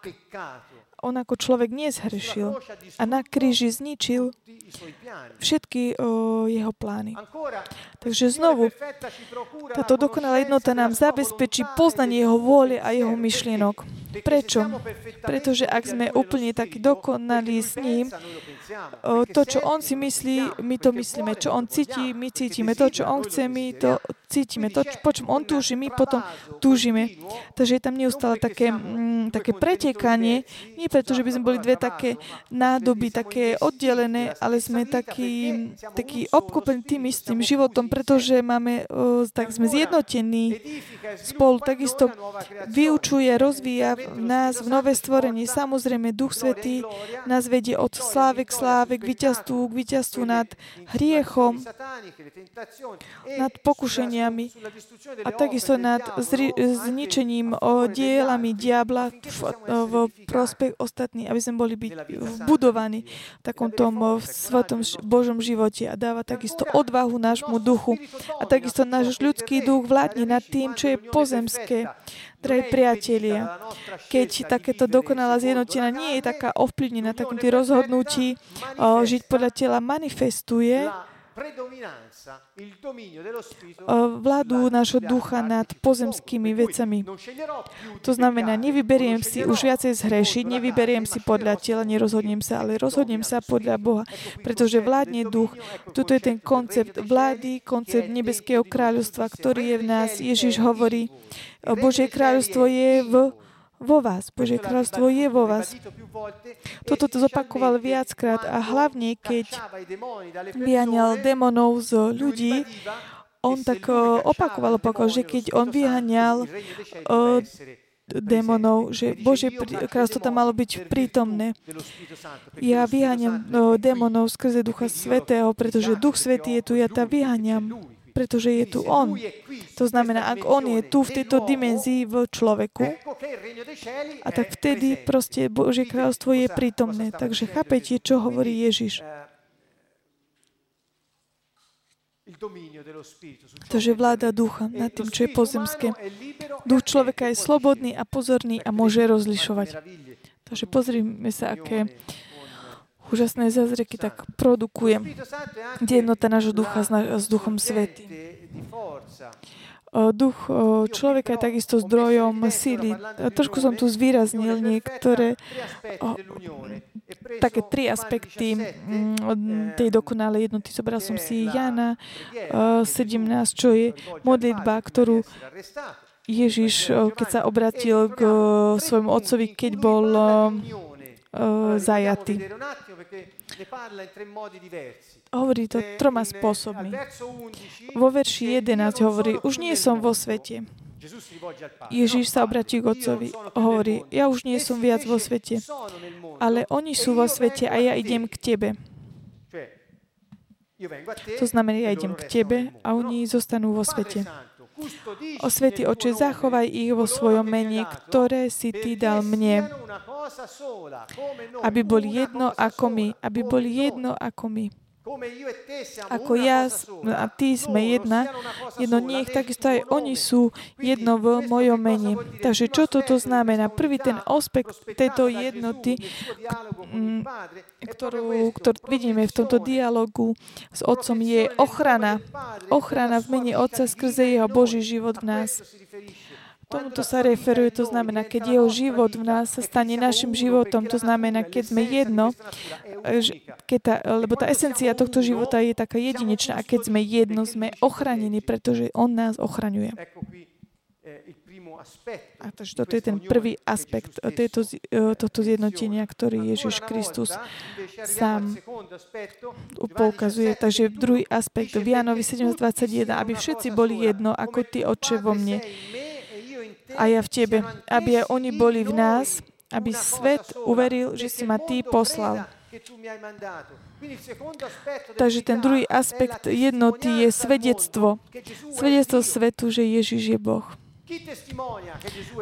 on ako človek nezhrešil a na kríži zničil všetky o, jeho plány. Takže znovu, táto dokonalá jednota nám zabezpečí poznanie jeho vôle a jeho myšlienok. Prečo? Pretože ak sme úplne takí dokonalí s ním, to, čo on si myslí, my to myslíme. Čo on cíti, my cítime. To, čo on chce, my to cítime. To, po čom on túži, my potom túžime. Takže je tam neustále také, mm, také pretekanie. Nie preto, že by sme boli dve také nádoby, také oddelené, ale sme takí, takí obkúpení tým istým životom, pretože máme, tak sme zjednotení spolu. Takisto vyučuje, rozvíja v nás v nové stvorení. Samozrejme, Duch Svetý nás vedie od slávy k sláve, k víťazstvu, k víťazstvu nad hriechom, nad pokušeniami a takisto nad zri- zničením dielami diabla v, v prospech ostatných, aby sme boli byť vbudovaní v takom tom svetom Božom živote a dáva takisto odvahu nášmu duchu a takisto náš ľudský duch vládne nad tým, čo je pozemské. Drahí priatelia, keď takéto dokonalá zjednotená nie je taká ovplyvnená takým rozhodnutí žiť podľa tela, manifestuje vládu nášho ducha nad pozemskými vecami. To znamená, nevyberiem si už viacej zhrešiť, nevyberiem si podľa tela, nerozhodnem sa, ale rozhodnem sa podľa Boha, pretože vládne duch. Toto je ten koncept vlády, koncept nebeského kráľovstva, ktorý je v nás. Ježiš hovorí, Božie kráľovstvo je v vo vás. Božie kráľstvo je vo vás. Toto to zopakoval viackrát a hlavne, keď vyháňal démonov z ľudí, on tak opakoval, opakoval, že keď on vyháňal démonov, že Božie kráľstvo tam malo byť prítomné. Ja vyháňam démonov skrze Ducha Svetého, pretože Duch Svetý je tu, ja tam vyháňam pretože je tu On. To znamená, ak On je tu v tejto dimenzii v človeku, a tak vtedy proste Božie kráľstvo je prítomné. Takže chápete, čo hovorí Ježiš. Takže vláda ducha nad tým, čo je pozemské. Duch človeka je slobodný a pozorný a môže rozlišovať. Takže pozrime sa, aké úžasné zázraky tak produkuje jednota nášho ducha s, Duchom Svetým. Duch človeka je takisto zdrojom síly. Trošku som tu zvýraznil niektoré také tri aspekty tej dokonalej jednoty. Zobral som si Jana 17, čo je modlitba, ktorú Ježiš, keď sa obratil k svojmu otcovi, keď bol uh, zajatý. Hovorí to troma spôsobmi. Vo verši 11 hovorí, už nie som vo svete. Ježíš sa obratí k Otcovi. Hovorí, ja už nie som viac vo svete, ale oni sú vo svete a ja idem k Tebe. To znamená, ja idem k Tebe a oni zostanú vo svete. O Svetý Oče, zachovaj ich vo svojom mene, ktoré si Ty dal mne, aby boli jedno ako my, aby boli jedno ako my. Ako ja a ty sme jedna, jedno nech, takisto aj oni sú jedno v mojom mene. Takže čo toto znamená? Prvý ten aspekt tejto jednoty, ktorú, ktorú vidíme v tomto dialogu s Otcom, je ochrana. Ochrana v mene Otca skrze jeho Boží život v nás. Tomuto sa referuje, to znamená, keď jeho život v nás sa stane našim životom, to znamená, keď sme jedno, keď tá, lebo tá esencia tohto života je taká jedinečná a keď sme jedno, sme ochránení, pretože on nás ochraňuje. A takže toto je ten prvý aspekt tejto, tohto zjednotenia, ktorý Ježiš Kristus sám poukazuje. Takže druhý aspekt v Jánovi 7.21, aby všetci boli jedno, ako ty, Oče, vo mne a ja v Tebe, aby aj oni boli v nás, aby svet uveril, že si ma Ty poslal. Takže ten druhý aspekt jednoty je svedectvo. Svedectvo svetu, že Ježiš je Boh.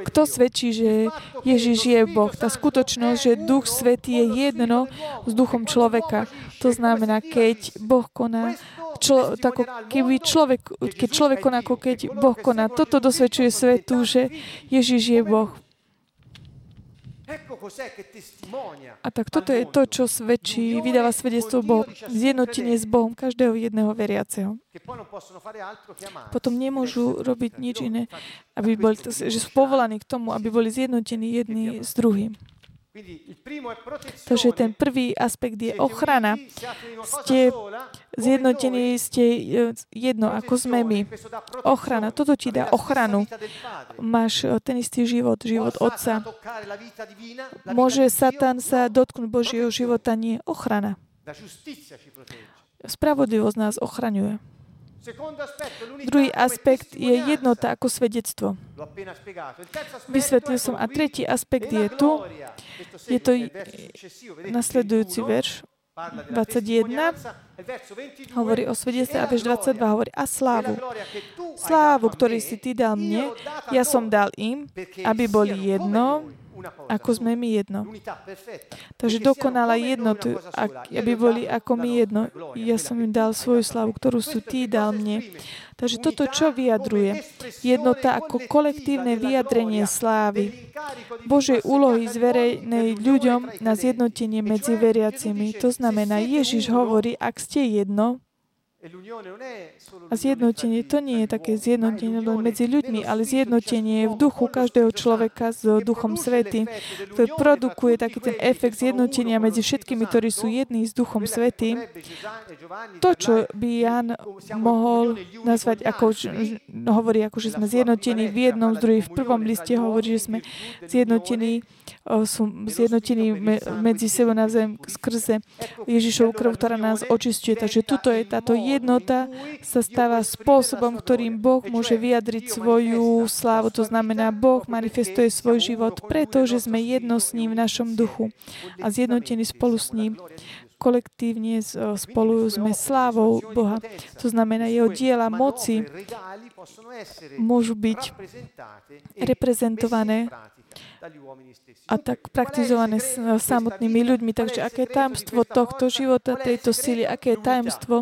Kto svedčí, že Ježiš je Boh? Tá skutočnosť, že Duch Svetý je jedno s duchom človeka. To znamená, keď Boh koná, člo, tako, keby človek, keď človek koná, ako keď Boh koná. Toto dosvedčuje svetu, že Ježiš je Boh. A tak toto je to, čo svedčí, vydáva svedectvo Boh, zjednotenie s Bohom každého jedného veriaceho. Potom nemôžu robiť nič iné, aby boli, že sú povolaní k tomu, aby boli zjednotení jedni s druhým. Takže ten prvý aspekt je ochrana. Ste zjednotení, ste e, jedno, ako sme my. Ochrana. Toto ti dá ochranu. Máš e, ten istý život, život Otca. Môže Satan sa dotknúť Božieho života? Nie. Ochrana. Spravodlivosť nás ochraňuje. Druhý aspekt je jednota ako svedectvo. Vysvetlil som. A tretí aspekt je tu. Je to nasledujúci verš. 21 hovorí o svedectve a verš 22 hovorí a slávu. Slávu, ktorý si ty dal mne, ja som dal im, aby boli jedno, ako sme my jedno. Takže dokonala jednotu, aby boli ako my jedno. Ja som im dal svoju slavu, ktorú sú ty dal mne. Takže toto čo vyjadruje? Jednota ako kolektívne vyjadrenie slávy. Božej úlohy zverejnej ľuďom na zjednotenie medzi veriacimi. To znamená, Ježiš hovorí, ak ste jedno, a zjednotenie to nie je také zjednotenie len medzi ľuďmi, ale zjednotenie je v duchu každého človeka s Duchom Svetým, ktorý produkuje taký ten efekt zjednotenia medzi všetkými, ktorí sú jední s Duchom Svetým. To, čo by Jan mohol nazvať ako, hovorí ako, že sme zjednotení v jednom z druhých. V prvom liste hovorí, že sme zjednotení sú zjednotení medzi sebou navzájom skrze Ježišovu krv, ktorá nás očistuje. Takže tuto je táto jednota sa stáva spôsobom, ktorým Boh môže vyjadriť svoju slávu. To znamená, Boh manifestuje svoj život, pretože sme jedno s ním v našom duchu a zjednotení spolu s ním kolektívne spolu sme slávou Boha. To znamená, jeho diela moci môžu byť reprezentované a tak praktizované samotnými ľuďmi. Takže aké je tajomstvo tohto života, tejto sily, aké je tajomstvo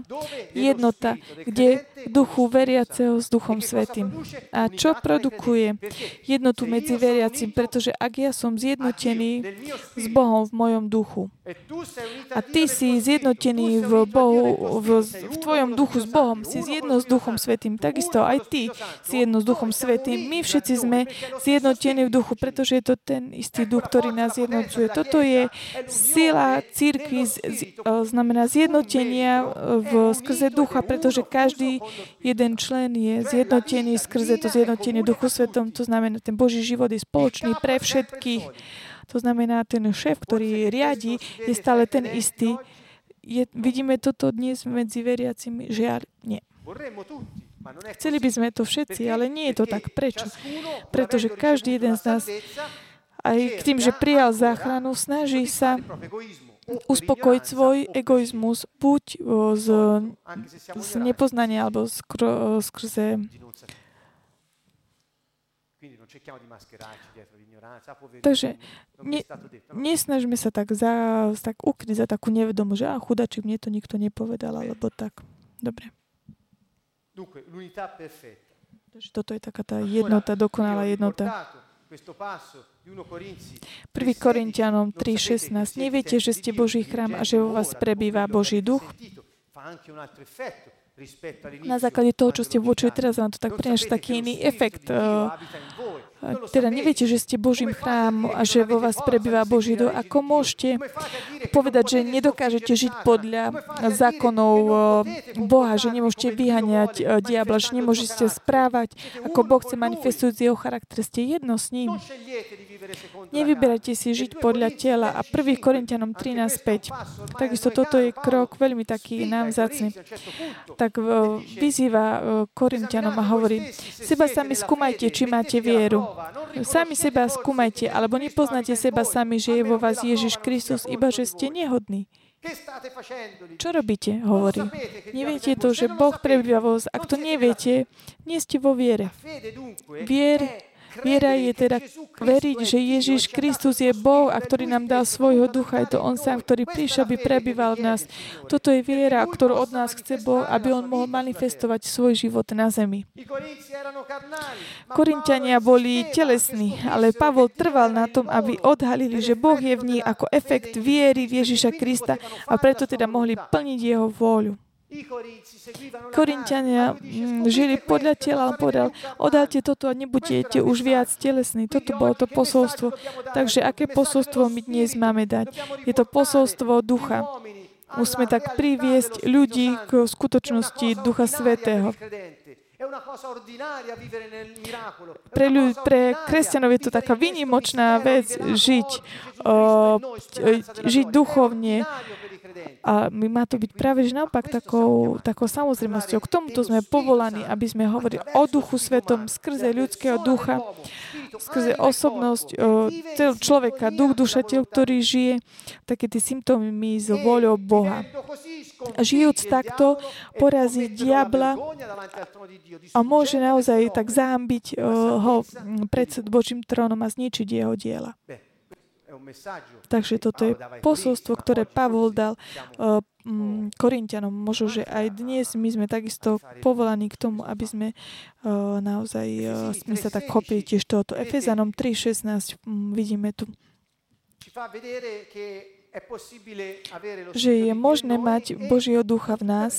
jednota, kde duchu veriaceho s Duchom Svetým. A čo produkuje jednotu medzi veriacim? Pretože ak ja som zjednotený s Bohom v mojom duchu. A ty si zjednotený v Bohu, v, v tvojom duchu s Bohom, si zjedno s Duchom Svetým, takisto aj ty si jedno s Duchom Svetým. My všetci sme zjednotení v duchu, pretože je to to ten istý duch, ktorý nás jednocuje. Toto je sila církvy, znamená zjednotenia v skrze ducha, pretože každý jeden člen je zjednotený skrze to zjednotenie duchu svetom. To znamená, ten Boží život je spoločný pre všetkých. To znamená, ten šéf, ktorý riadi, je stále ten istý. Je, vidíme toto dnes medzi veriacimi? Žiaľ, nie. Chceli by sme to všetci, ale nie je to tak. Prečo? Pretože každý jeden z nás aj k tým, že prijal záchranu, snaží sa uspokojiť svoj egoizmus buď z, z nepoznania alebo skr- skrze Takže ne, nesnažme sa tak, za, tak ukryť za takú nevedomu, že a chudačik, mne to nikto nepovedal, alebo tak. Dobre. Takže toto je taká tá jednota, dokonalá jednota. 1. Korintianom 3.16. Neviete, že ste Boží chrám a že vo vás prebýva Boží duch? Na základe toho, čo ste počuli teraz, vám to tak prináša taký iný efekt. Teda neviete, že ste Božím chrámom a že vo vás prebýva Boží duch. Ako môžete povedať, že nedokážete žiť podľa zákonov Boha, že nemôžete vyhaniať diabla, že nemôžete správať, ako Boh chce manifestujúť jeho charakter. Ste jedno s ním. Nevyberajte si žiť podľa tela. A 1. Korintianom 13.5. Takisto toto je krok veľmi taký nám. Tak vyzýva Korintianom a hovorí, seba sami skúmajte, či máte vieru. Sami seba skúmajte, alebo nepoznáte seba sami, že je vo vás Ježiš Kristus, iba že ste nehodní. Čo robíte? Hovorí. Neviete to, že Boh prebýva vo vás. Ak to neviete, nie ste vo viere. Vier Viera je teda veriť, že Ježiš Kristus je Boh a ktorý nám dal svojho ducha. Je to On sám, ktorý prišiel, aby prebýval v nás. Toto je viera, ktorú od nás chce Boh, aby On mohol manifestovať svoj život na zemi. Korintiania boli telesní, ale Pavol trval na tom, aby odhalili, že Boh je v nich ako efekt viery v Ježiša Krista a preto teda mohli plniť Jeho vôľu. Korintiania mm, žili podľa tela, on povedal, odáte toto a nebudete už viac telesní. Toto bolo to posolstvo. Takže aké posolstvo my dnes máme dať? Je to posolstvo ducha. Musíme tak priviesť ľudí k skutočnosti Ducha Svetého. Pre, ľudí, pre kresťanov je to taká vynimočná vec žiť, uh, žiť duchovne, a my má to byť práve že naopak takou, takou samozrejmosťou. K tomuto sme povolaní, aby sme hovorili o duchu svetom skrze ľudského ducha, skrze osobnosť človeka, duch, duša, tel, ktorý žije také tie symptómy s voľou Boha. Žijúc takto, porazí diabla a môže naozaj tak zámbiť ho pred Božím trónom a zničiť jeho diela. Takže toto je posolstvo, ktoré Pavol dal uh, Korintianom. Možno, že aj dnes my sme takisto povolaní k tomu, aby sme uh, naozaj uh, sme sa tak chopili tiež tohoto. Efezanom 3.16 um, vidíme tu že je možné mať Božieho ducha v nás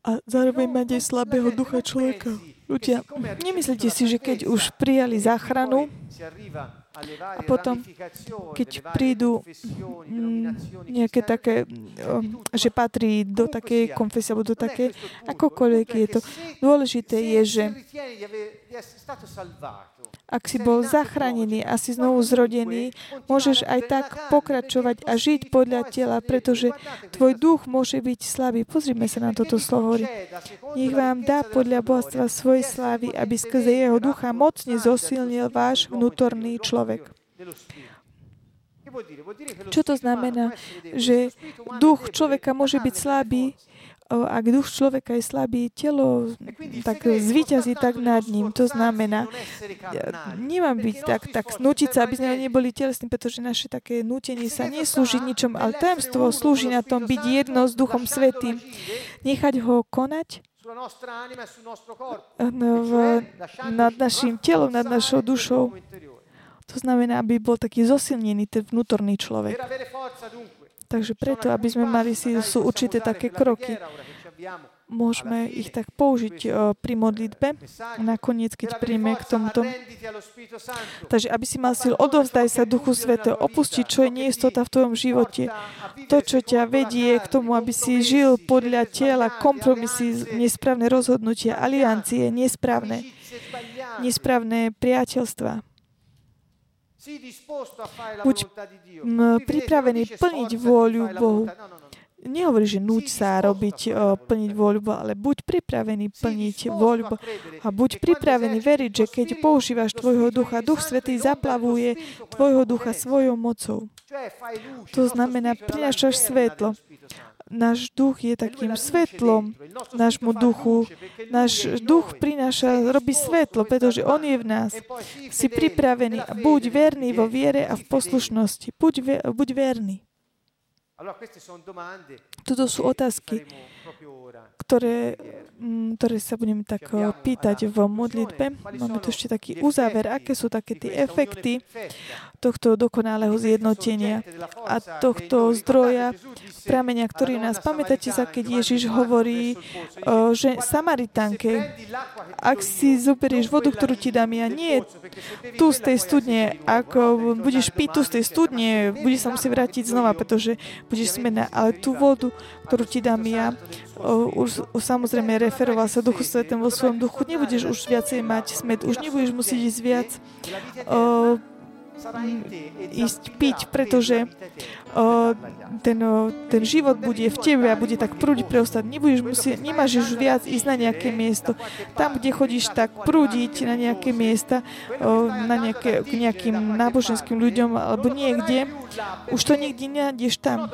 a zároveň mať aj slabého ducha človeka. Ľudia, nemyslíte si, že keď už prijali záchranu, a potom, keď prídu mm, nejaké také, že patrí do takej konfesie alebo do také, akokoľvek je to. Dôležité je, že ak si bol zachránený a si znovu zrodený, môžeš aj tak pokračovať a žiť podľa tela, pretože tvoj duch môže byť slabý. Pozrime sa na toto slovo. Nech vám dá podľa bohatstva svojej slávy, aby skrze jeho ducha mocne zosilnil váš vnútorný človek. Čo to znamená? Že duch človeka môže byť slabý, ak duch človeka je slabý, telo tak zvíťazí tak nad ním. To znamená, nemám byť tak, tak snútiť sa, aby sme neboli telesní, pretože naše také nútenie sa neslúži ničom, ale tajemstvo slúži na tom byť jedno s Duchom Svetým. Nechať ho konať v, nad našim telom, nad našou dušou. To znamená, aby bol taký zosilnený ten vnútorný človek. Takže preto, aby sme mali si, sú určité také kroky. môžeme ich tak použiť pri modlitbe. Nakoniec, keď príjme k tomuto. Takže, aby si mal sil, odovzdaj sa Duchu Svetého, opustiť, čo je neistota v tvojom živote. To, čo ťa vedie k tomu, aby si žil podľa tela, kompromisy, nesprávne rozhodnutia, aliancie, nesprávne, nesprávne priateľstva. Buď pripravený plniť vôľu Bohu. Nehovorí, že núď sa robiť, plniť voľbu, ale buď pripravený plniť voľbu a buď pripravený veriť, že keď používaš tvojho ducha, Duch Svetý zaplavuje tvojho ducha svojou mocou. To znamená, prinášaš svetlo náš duch je takým svetlom nášmu duchu. Náš duch prináša, robí svetlo, pretože on je v nás. Si pripravený. Buď verný vo viere a v poslušnosti. Buď, buď verný. Toto sú otázky, ktoré, mm, ktoré sa budeme tak eh, pýtať v modlitbe. Máme tu ešte taký uzáver, aké sú také tie efekty tohto dokonalého zjednotenia a tohto zdroja, pramenia, ktorý nás... Pamätáte sa, keď Ježiš hovorí, eh, že Samaritánke, ak si zoberieš vodu, ktorú ti dám ja, nie tu z tej studne, ako budeš piť tu z tej studne, budeš sa musieť vrátiť znova, pretože budeš smená, ale tú vodu, ktorú ti dám ja, už samozrejme referoval sa Duchu Svetom vo svojom duchu, nebudeš už viacej mať smet, už nebudeš musieť ísť viac ísť piť, pretože o, ten, o, ten život bude v tebe a bude tak prúdiť pre ostatní. Nebudeš musieť, nemáš už viac ísť na nejaké miesto. Tam, kde chodíš tak prúdiť na nejaké miesta, o, na nejaké, k nejakým náboženským ľuďom alebo niekde, už to nikdy nenájdeš tam.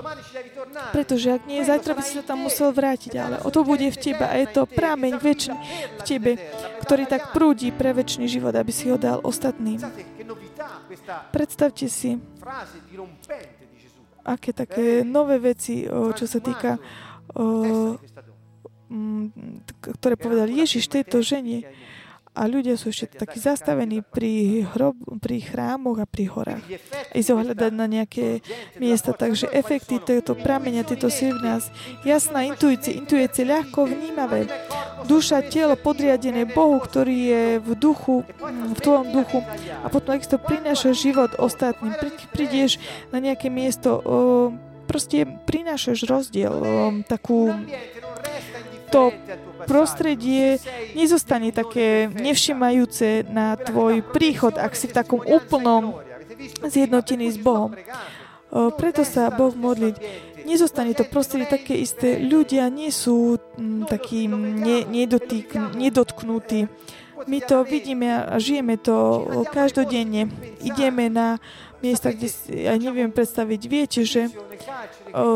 Pretože ak nie, zajtra by si sa tam musel vrátiť, ale o to bude v tebe a je to prámeň väčší v tebe, ktorý tak prúdi pre väčší život, aby si ho dal ostatným. Predstavte si, aké také nové veci, čo sa týka, ktoré povedal Ježiš tejto žene a ľudia sú ešte takí zastavení pri, hrob, pri chrámoch a pri horách. I zohľadať na nejaké miesta. Takže efekty tohto pramenia, tieto si v nás. Jasná intuícia, intuícia ľahko vnímavé. Duša, telo podriadené Bohu, ktorý je v duchu, v tvojom duchu. A potom, ak to prináša život ostatným, prídeš na nejaké miesto, proste prinášaš rozdiel, takú to prostredie nezostane také nevšimajúce na tvoj príchod, ak si v takom úplnom zjednotení s Bohom. Preto sa Boh modliť. Nezostane to prostredie také isté. Ľudia nie sú mm, takí ne, nedotyk, nedotknutí. My to vidíme a žijeme to každodenne. Ideme na miesta, kde si, ja neviem predstaviť, viete, že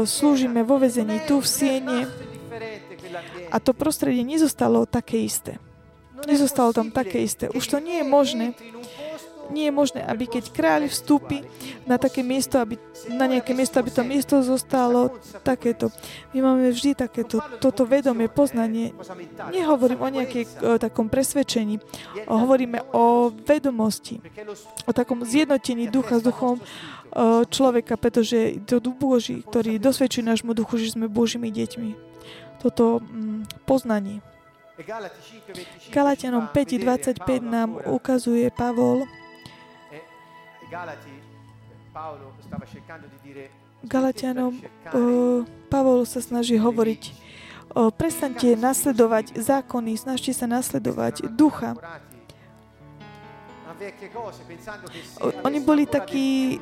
slúžime vo vezení tu v Siene, a to prostredie nezostalo také isté. Nezostalo tam také isté. Už to nie je možné. Nie je možné, aby keď kráľ vstúpi na také miesto, aby, na nejaké miesto, aby to miesto zostalo takéto. My máme vždy takéto, toto vedomie, poznanie. Nehovorím o nejakej o takom presvedčení. Hovoríme o vedomosti. O takom zjednotení ducha s duchom človeka, pretože to duch Boží, ktorý dosvedčuje nášmu duchu, že sme Božími deťmi toto mm, poznanie. Galatianom 5.25 nám ukazuje Pavol, Galatianom uh, Pavol sa snaží hovoriť, uh, nasledovať zákony, snažte sa nasledovať ducha. Oni boli takí,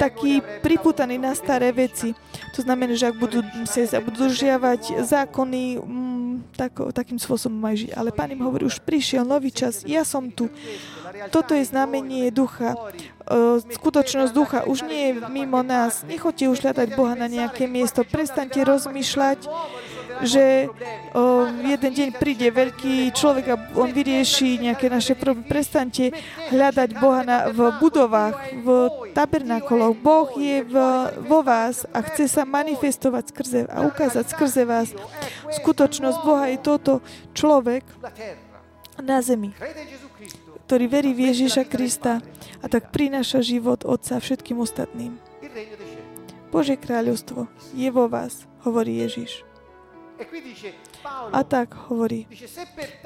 takí priputaní na staré veci. To znamená, že ak budú, sa budú držiavať zákony, mm, tak, takým spôsobom majú žiť. Ale Pán im hovorí, už prišiel nový čas, ja som tu. Toto je znamenie ducha. Skutočnosť ducha už nie je mimo nás. Nechoďte už hľadať Boha na nejaké miesto. Prestaňte rozmýšľať že o, jeden deň príde veľký človek a on vyrieši nejaké naše problémy. Prestaňte hľadať Boha na, v budovách, v tabernakoloch. Boh je v, vo vás a chce sa manifestovať skrze a ukázať skrze vás. Skutočnosť Boha je toto človek na zemi, ktorý verí v Ježiša Krista a tak prináša život Otca všetkým ostatným. Bože kráľovstvo je vo vás, hovorí Ježiš. A tak hovorí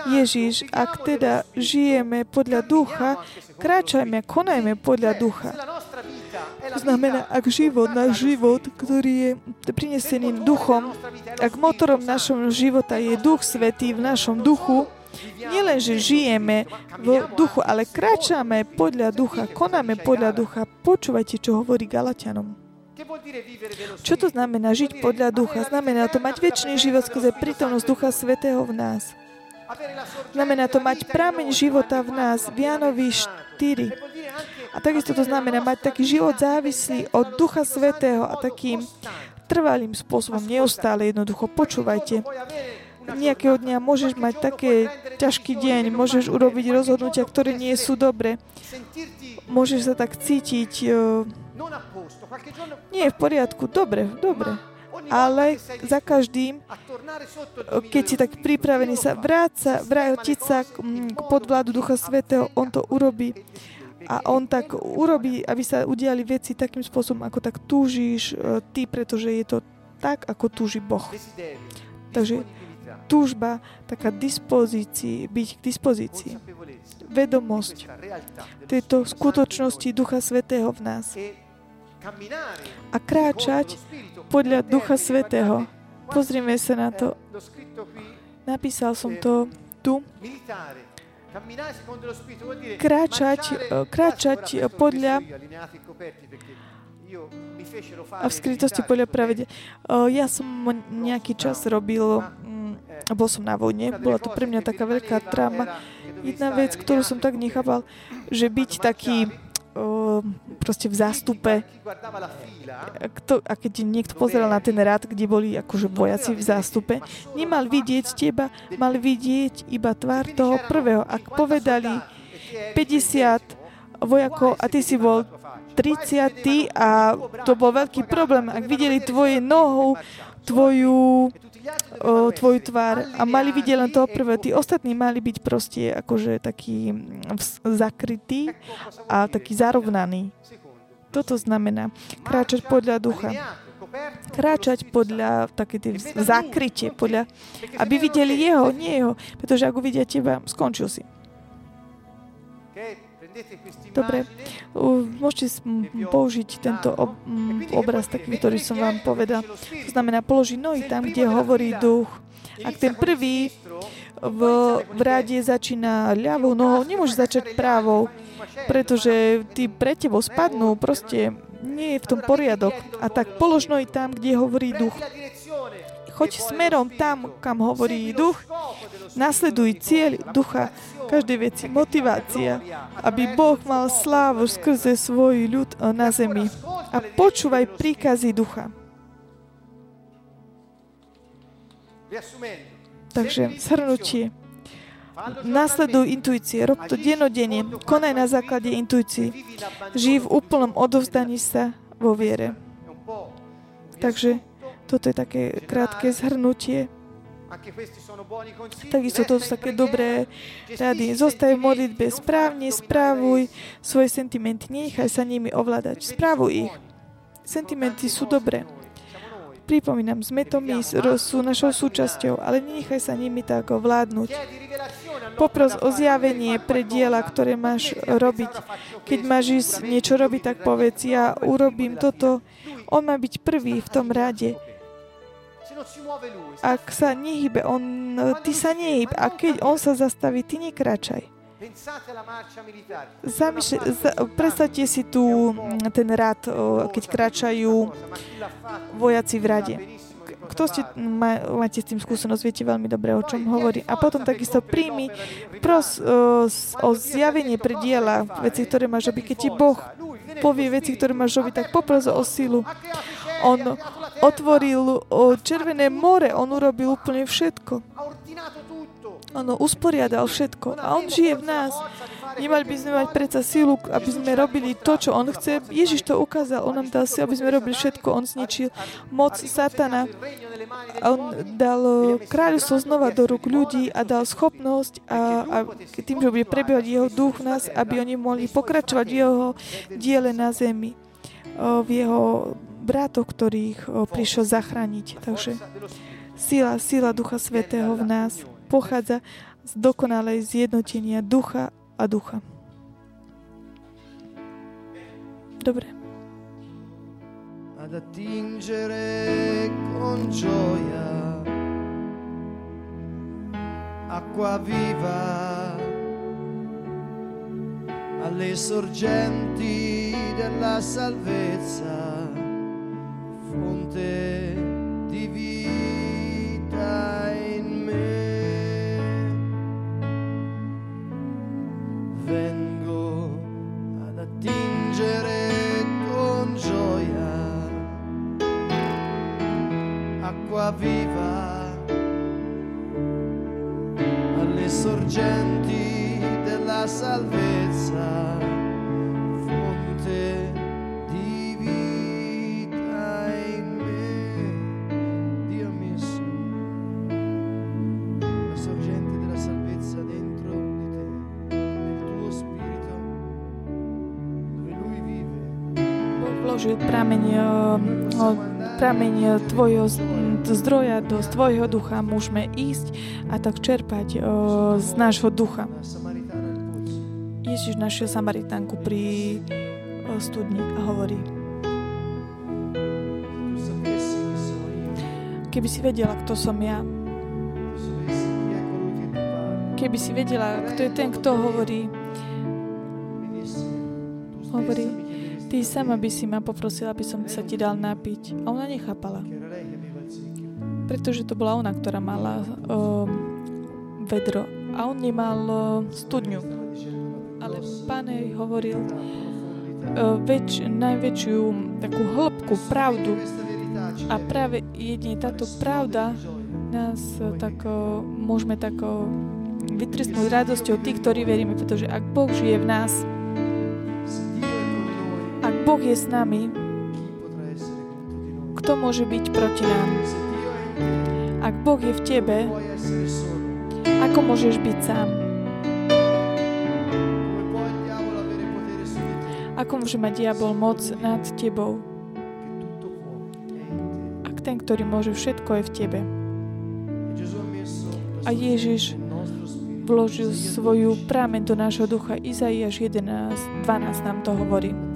Ježíš, ak teda žijeme podľa ducha, kráčajme, konajme podľa ducha. To znamená, ak život, náš život, ktorý je prinesený duchom, ak motorom našom života je duch svetý v našom duchu, nielen, že žijeme v duchu, ale kráčame podľa ducha, konáme podľa ducha. Počúvajte, čo hovorí Galatianom. Čo to znamená žiť podľa ducha? Znamená to mať väčší život skrze prítomnosť Ducha Svetého v nás. Znamená to mať prameň života v nás. V Jánovi 4. A takisto to znamená mať taký život závislý od Ducha Svetého a takým trvalým spôsobom, neustále jednoducho. Počúvajte, nejakého dňa môžeš mať také ťažký deň, môžeš urobiť rozhodnutia, ktoré nie sú dobre. Môžeš sa tak cítiť uh, nie v poriadku, dobre, dobre. Ale za každým, keď si tak pripravený sa vráca, vrátiť sa k, k podvládu Ducha Svetého, on to urobí. A on tak urobí, aby sa udiali veci takým spôsobom, ako tak túžiš e, ty, pretože je to tak, ako túži Boh. Takže túžba, taká dispozícii, byť k dispozícii. Vedomosť tejto skutočnosti Ducha Svetého v nás a kráčať podľa Ducha Svetého. Pozrime sa na to. Napísal som to tu. Kráčať, kráčať podľa a v skrytosti podľa pravede. Ja som nejaký čas robil, mm, bol som na vojne, bola to pre mňa taká veľká tráma. Jedna vec, ktorú som tak nechápal, že byť taký proste v zástupe. Kto, a keď niekto pozeral na ten rád, kde boli akože vojaci v zástupe, nemal vidieť teba, mal vidieť iba tvár toho prvého. Ak povedali 50 vojakov a ty si bol 30 a to bol veľký problém. Ak videli tvoje nohu, tvoju o, tvoju tvár a mali vidieť len toho prvého. Tí ostatní mali byť proste akože taký zakrytý a taký zarovnaný. Toto znamená kráčať podľa ducha. Kráčať podľa také tie zakrytie, podľa, aby videli jeho, nie jeho. Pretože ak uvidia teba, skončil si. Dobre, môžete použiť tento ob, obraz taký, ktorý som vám povedal. To znamená položiť nohy tam, kde hovorí duch. Ak ten prvý v, v rade začína ľavou nohou, nemôže začať právou, pretože tí pre tebou spadnú, proste nie je v tom poriadok. A tak polož nohy tam, kde hovorí duch. Choď smerom tam, kam hovorí duch. Nasleduj cieľ ducha každej veci motivácia, aby Boh mal slávu skrze svoj ľud na zemi. A počúvaj príkazy ducha. Takže shrnutie. Nasleduj intuície, rob to denodene, konaj na základe intuícií. Žij v úplnom odovzdaní sa vo viere. Takže toto je také krátke zhrnutie Takisto to sú také dobré rady. Zostaj v modlitbe správne, správuj svoje sentimenty, nenechaj sa nimi ovládať. Správuj ich. Sentimenty sú dobré. Pripomínam, sme to my, sú našou súčasťou, ale nenechaj sa nimi tak ovládnuť. Popros o zjavenie pre diela, ktoré máš robiť. Keď máš ísť niečo robiť, tak povedz, ja urobím toto. On má byť prvý v tom rade ak sa nehybe, on, ty sa nehyb. A keď on sa zastaví, ty nekračaj. Zamýšľ, za, predstavte si tu ten rad, keď kráčajú vojaci v rade. Kto ste, má, máte s tým skúsenosť, viete veľmi dobre, o čom hovorí. A potom takisto príjmi pros o, o zjavenie pre diela, veci, ktoré máš robiť. Keď ti Boh povie veci, ktoré máš robiť, tak popros o silu. On otvoril Červené more, on urobil úplne všetko. On usporiadal všetko a on žije v nás. Nemali by sme mať predsa silu, aby sme robili to, čo on chce. Ježiš to ukázal, on nám dal si, aby sme robili všetko. On zničil moc satana. On dal kráľovstvo znova do rúk ľudí a dal schopnosť a, a tým, že bude prebiehať jeho duch v nás, aby oni mohli pokračovať v jeho diele na zemi, v jeho bratoch, ktorých prišiel zachrániť. Takže Sila, sila Ducha Svetého v nás pochádza z dokonalej zjednotenia ducha a ducha. Dobre. Ad attingere con gioia acqua viva alle sorgenti della salvezza, fonte di vita in me. Vengo ad attingere con gioia acqua viva alle sorgenti della salvezza, fonte Vložil prameň, prameň tvojho zdroja do tvojho ducha môžeme ísť a tak čerpať z nášho ducha. Ježiš našiel Samaritánku pri studni a hovorí Keby si vedela, kto som ja, keby si vedela, kto je ten, kto hovorí, hovorí, ty sama by si ma poprosila, aby som sa ti dal napiť. A ona nechápala. Pretože to bola ona, ktorá mala uh, vedro a on nemal uh, studňu ale Pán jej hovoril uh, väč, najväčšiu takú hĺbku, pravdu. A práve jedine táto pravda nás uh, tak môžeme tak vytrestnúť radosťou tí, ktorí veríme, pretože ak Boh žije v nás, Boh je s nami, kto môže byť proti nám? Ak Boh je v tebe, ako môžeš byť sám? Ako môže mať diabol moc nad tebou? Ak ten, ktorý môže všetko, je v tebe. A Ježiš vložil svoju prámen do nášho ducha. Izaiáš 11, 12 nám to hovorí.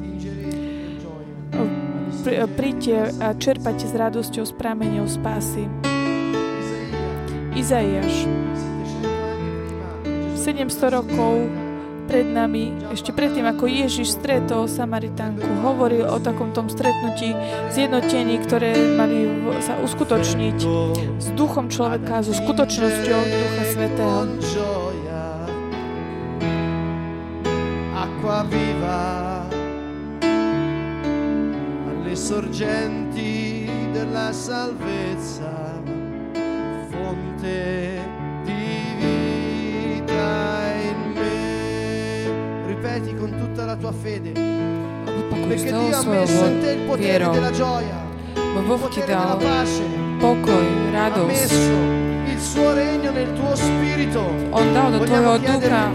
Príďte a čerpate s radosťou s prámeňou spásy. Izaiáš 700 rokov pred nami, ešte predtým, ako Ježiš stretol Samaritánku, hovoril o takom tom stretnutí, zjednotení, ktoré mali sa uskutočniť s duchom človeka, so skutočnosťou Ducha Svetého. Acqua viva sorgenti della salvezza, fonte ripeti con tutta la tua fede. Perché Dio ha messo in te il potere della gioia, il potere della pace, pokoj, radosť. Ha messo il suo regno nel tuo spirito. On dal do tvojho ducha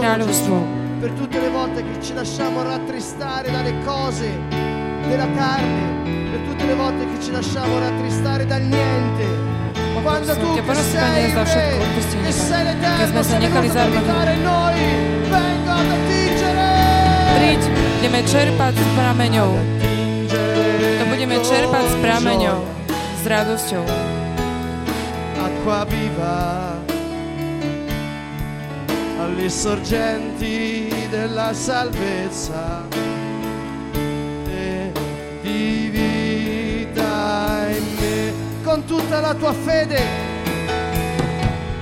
kráľovstvo. Per tutte le volte che ci lasciamo rattristare dalle cose della carne, per tutte le volte che ci lasciamo rattristare dal niente. Quando tu che sei re, che sei l'Eterno, se ne noi, vengo ad Príď, budeme čerpať s prameňou. To budeme čerpať s prameňou, s radosťou. Acqua viva alle sorgenti della salvezza con tutta la tua fede.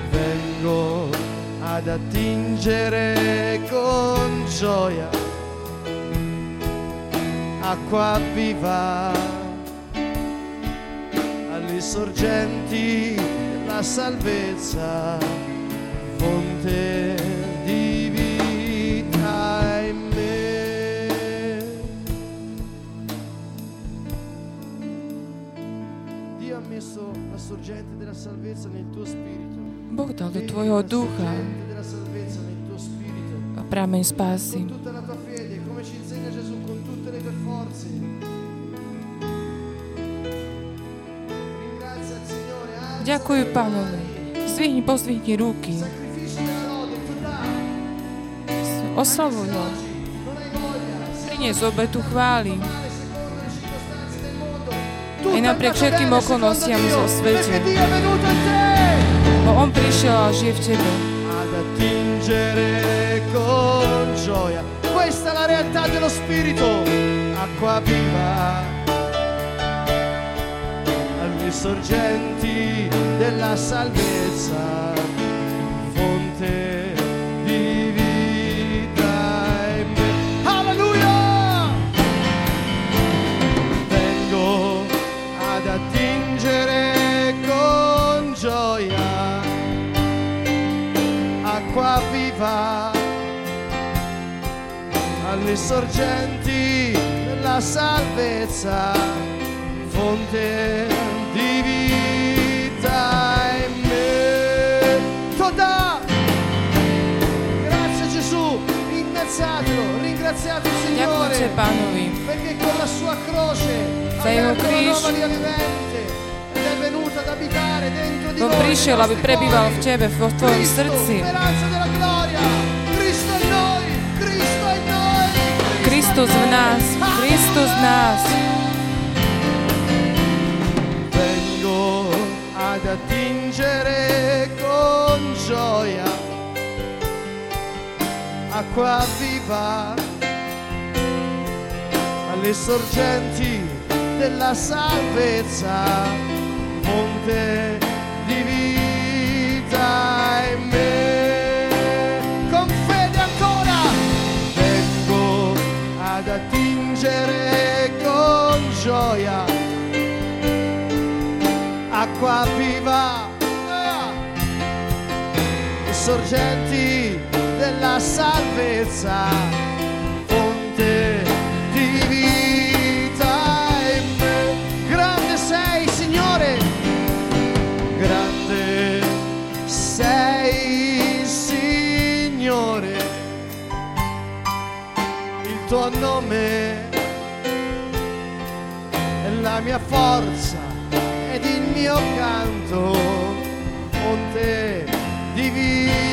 Vengo ad attingere con gioia acqua viva alle sorgenti della salvezza, fonte Boh dal do tvojho ducha prameň spásy. Ďakuj Pánovi. Zdvihni, pozdvihni ruky. Oslavuj ho. Prinies obetu chváli. Napriek všetkým okolnostiam zo svete. Bo On prišiel a žije v Tebe. Questa è la realtà dello Spirito. Acqua viva. Alle sorgenti della salvezza. Fonte viva alle sorgenti della salvezza, fonte di vita in me. Toda! Grazie Gesù, ringraziatelo, ringraziate il Signore perché con la sua croce ha aperto una nuova vivente On noi. prišiel, nei aby nostri prebýval v. Tebe, vo Tvojom srdci. Kristus v nás, Kristus v nás. Vengo ad attingere con gioia acqua viva alle sorgenti della salvezza, fonte di vita in me. Con fede ancora vengo ad attingere con gioia acqua viva ah, le sorgenti della salvezza fonte di vita tuo nome. È la mia forza ed il mio canto, fonte di vita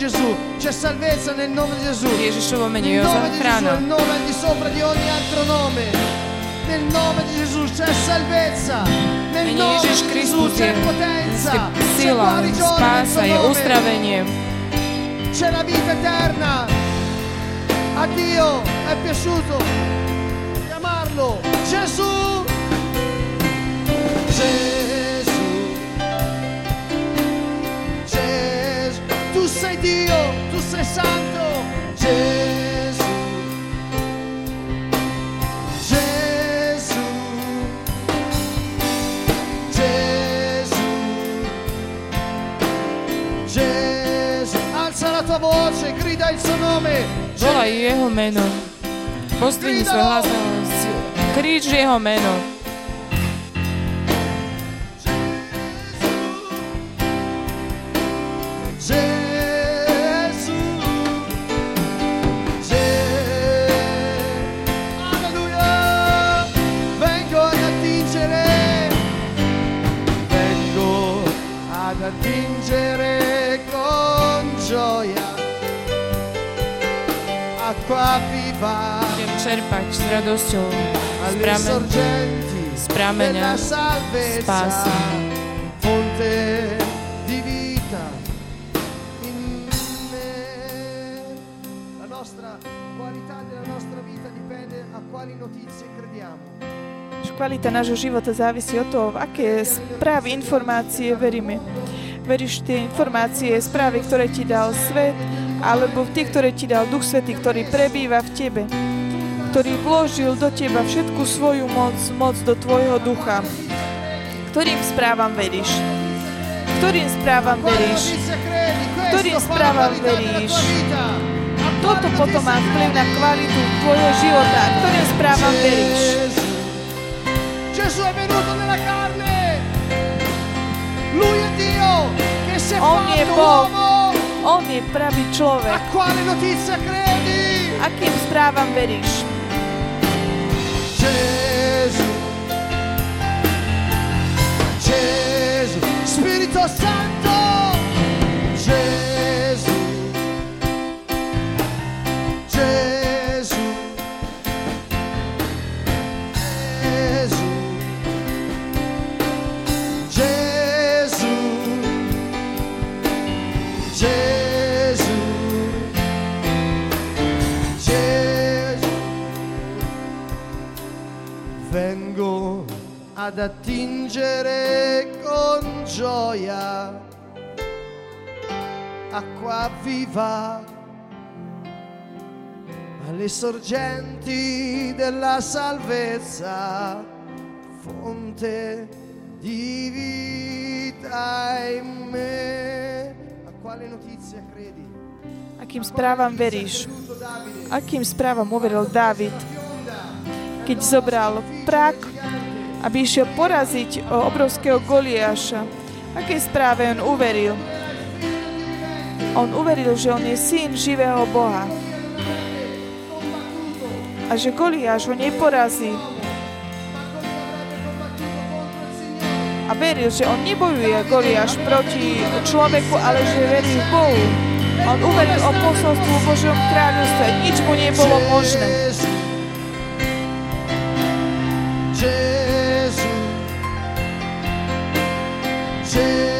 Gesù, c'è salvezza nel nome di Gesù. V Ježišovom mene Il je nome di záchrana. il nome di sopra di ogni altro nome. Nel nome di Gesù c'è salvezza. Nel Mene nome Ježiš di Gesù c'è potenza. C'è sila, nel suo je uzdravenie. C'è la vita eterna. A Dio è piaciuto chiamarlo. Gesù. Volaj jeho meno. Pozdvihni svoj hlas na Kríč jeho meno. Gesù, Budem čerpať s radosťou z, pramen, z prameňa spásy. Kvalita nášho života závisí od toho, v aké správy, informácie veríme. Veríš tie informácie, správy, ktoré ti dal svet, alebo tie, ktoré ti dal Duch Svetý, ktorý prebýva v tebe, ktorý vložil do teba všetku svoju moc, moc do tvojho ducha. Ktorým správam veríš? Ktorým správam veríš? Ktorým správam veríš? Toto potom má vplyv na kvalitu tvojho života. Ktorým správam veríš? On fatto uomo. On je pravý A človek. quale notizia credi? Akým správam veríš? Gesù. Gesù. Spirito Santo. Viva alle sorgenti della salvezza, fonte di vita in me. A quale notizia credi? Akým správam veríš? Akým správam uveril David, keď zobral prak, aby išiel poraziť obrovského Goliáša? Akej správe on uveril? On uveril, že on je syn živého Boha a že Goliáš ho neporazí. A veril, že on nebojuje Goliáš proti človeku, ale že verí v Bohu. On uveril o posolstvu Božom kráľovstve. Nič mu nebolo možné. Gesù. Gesù.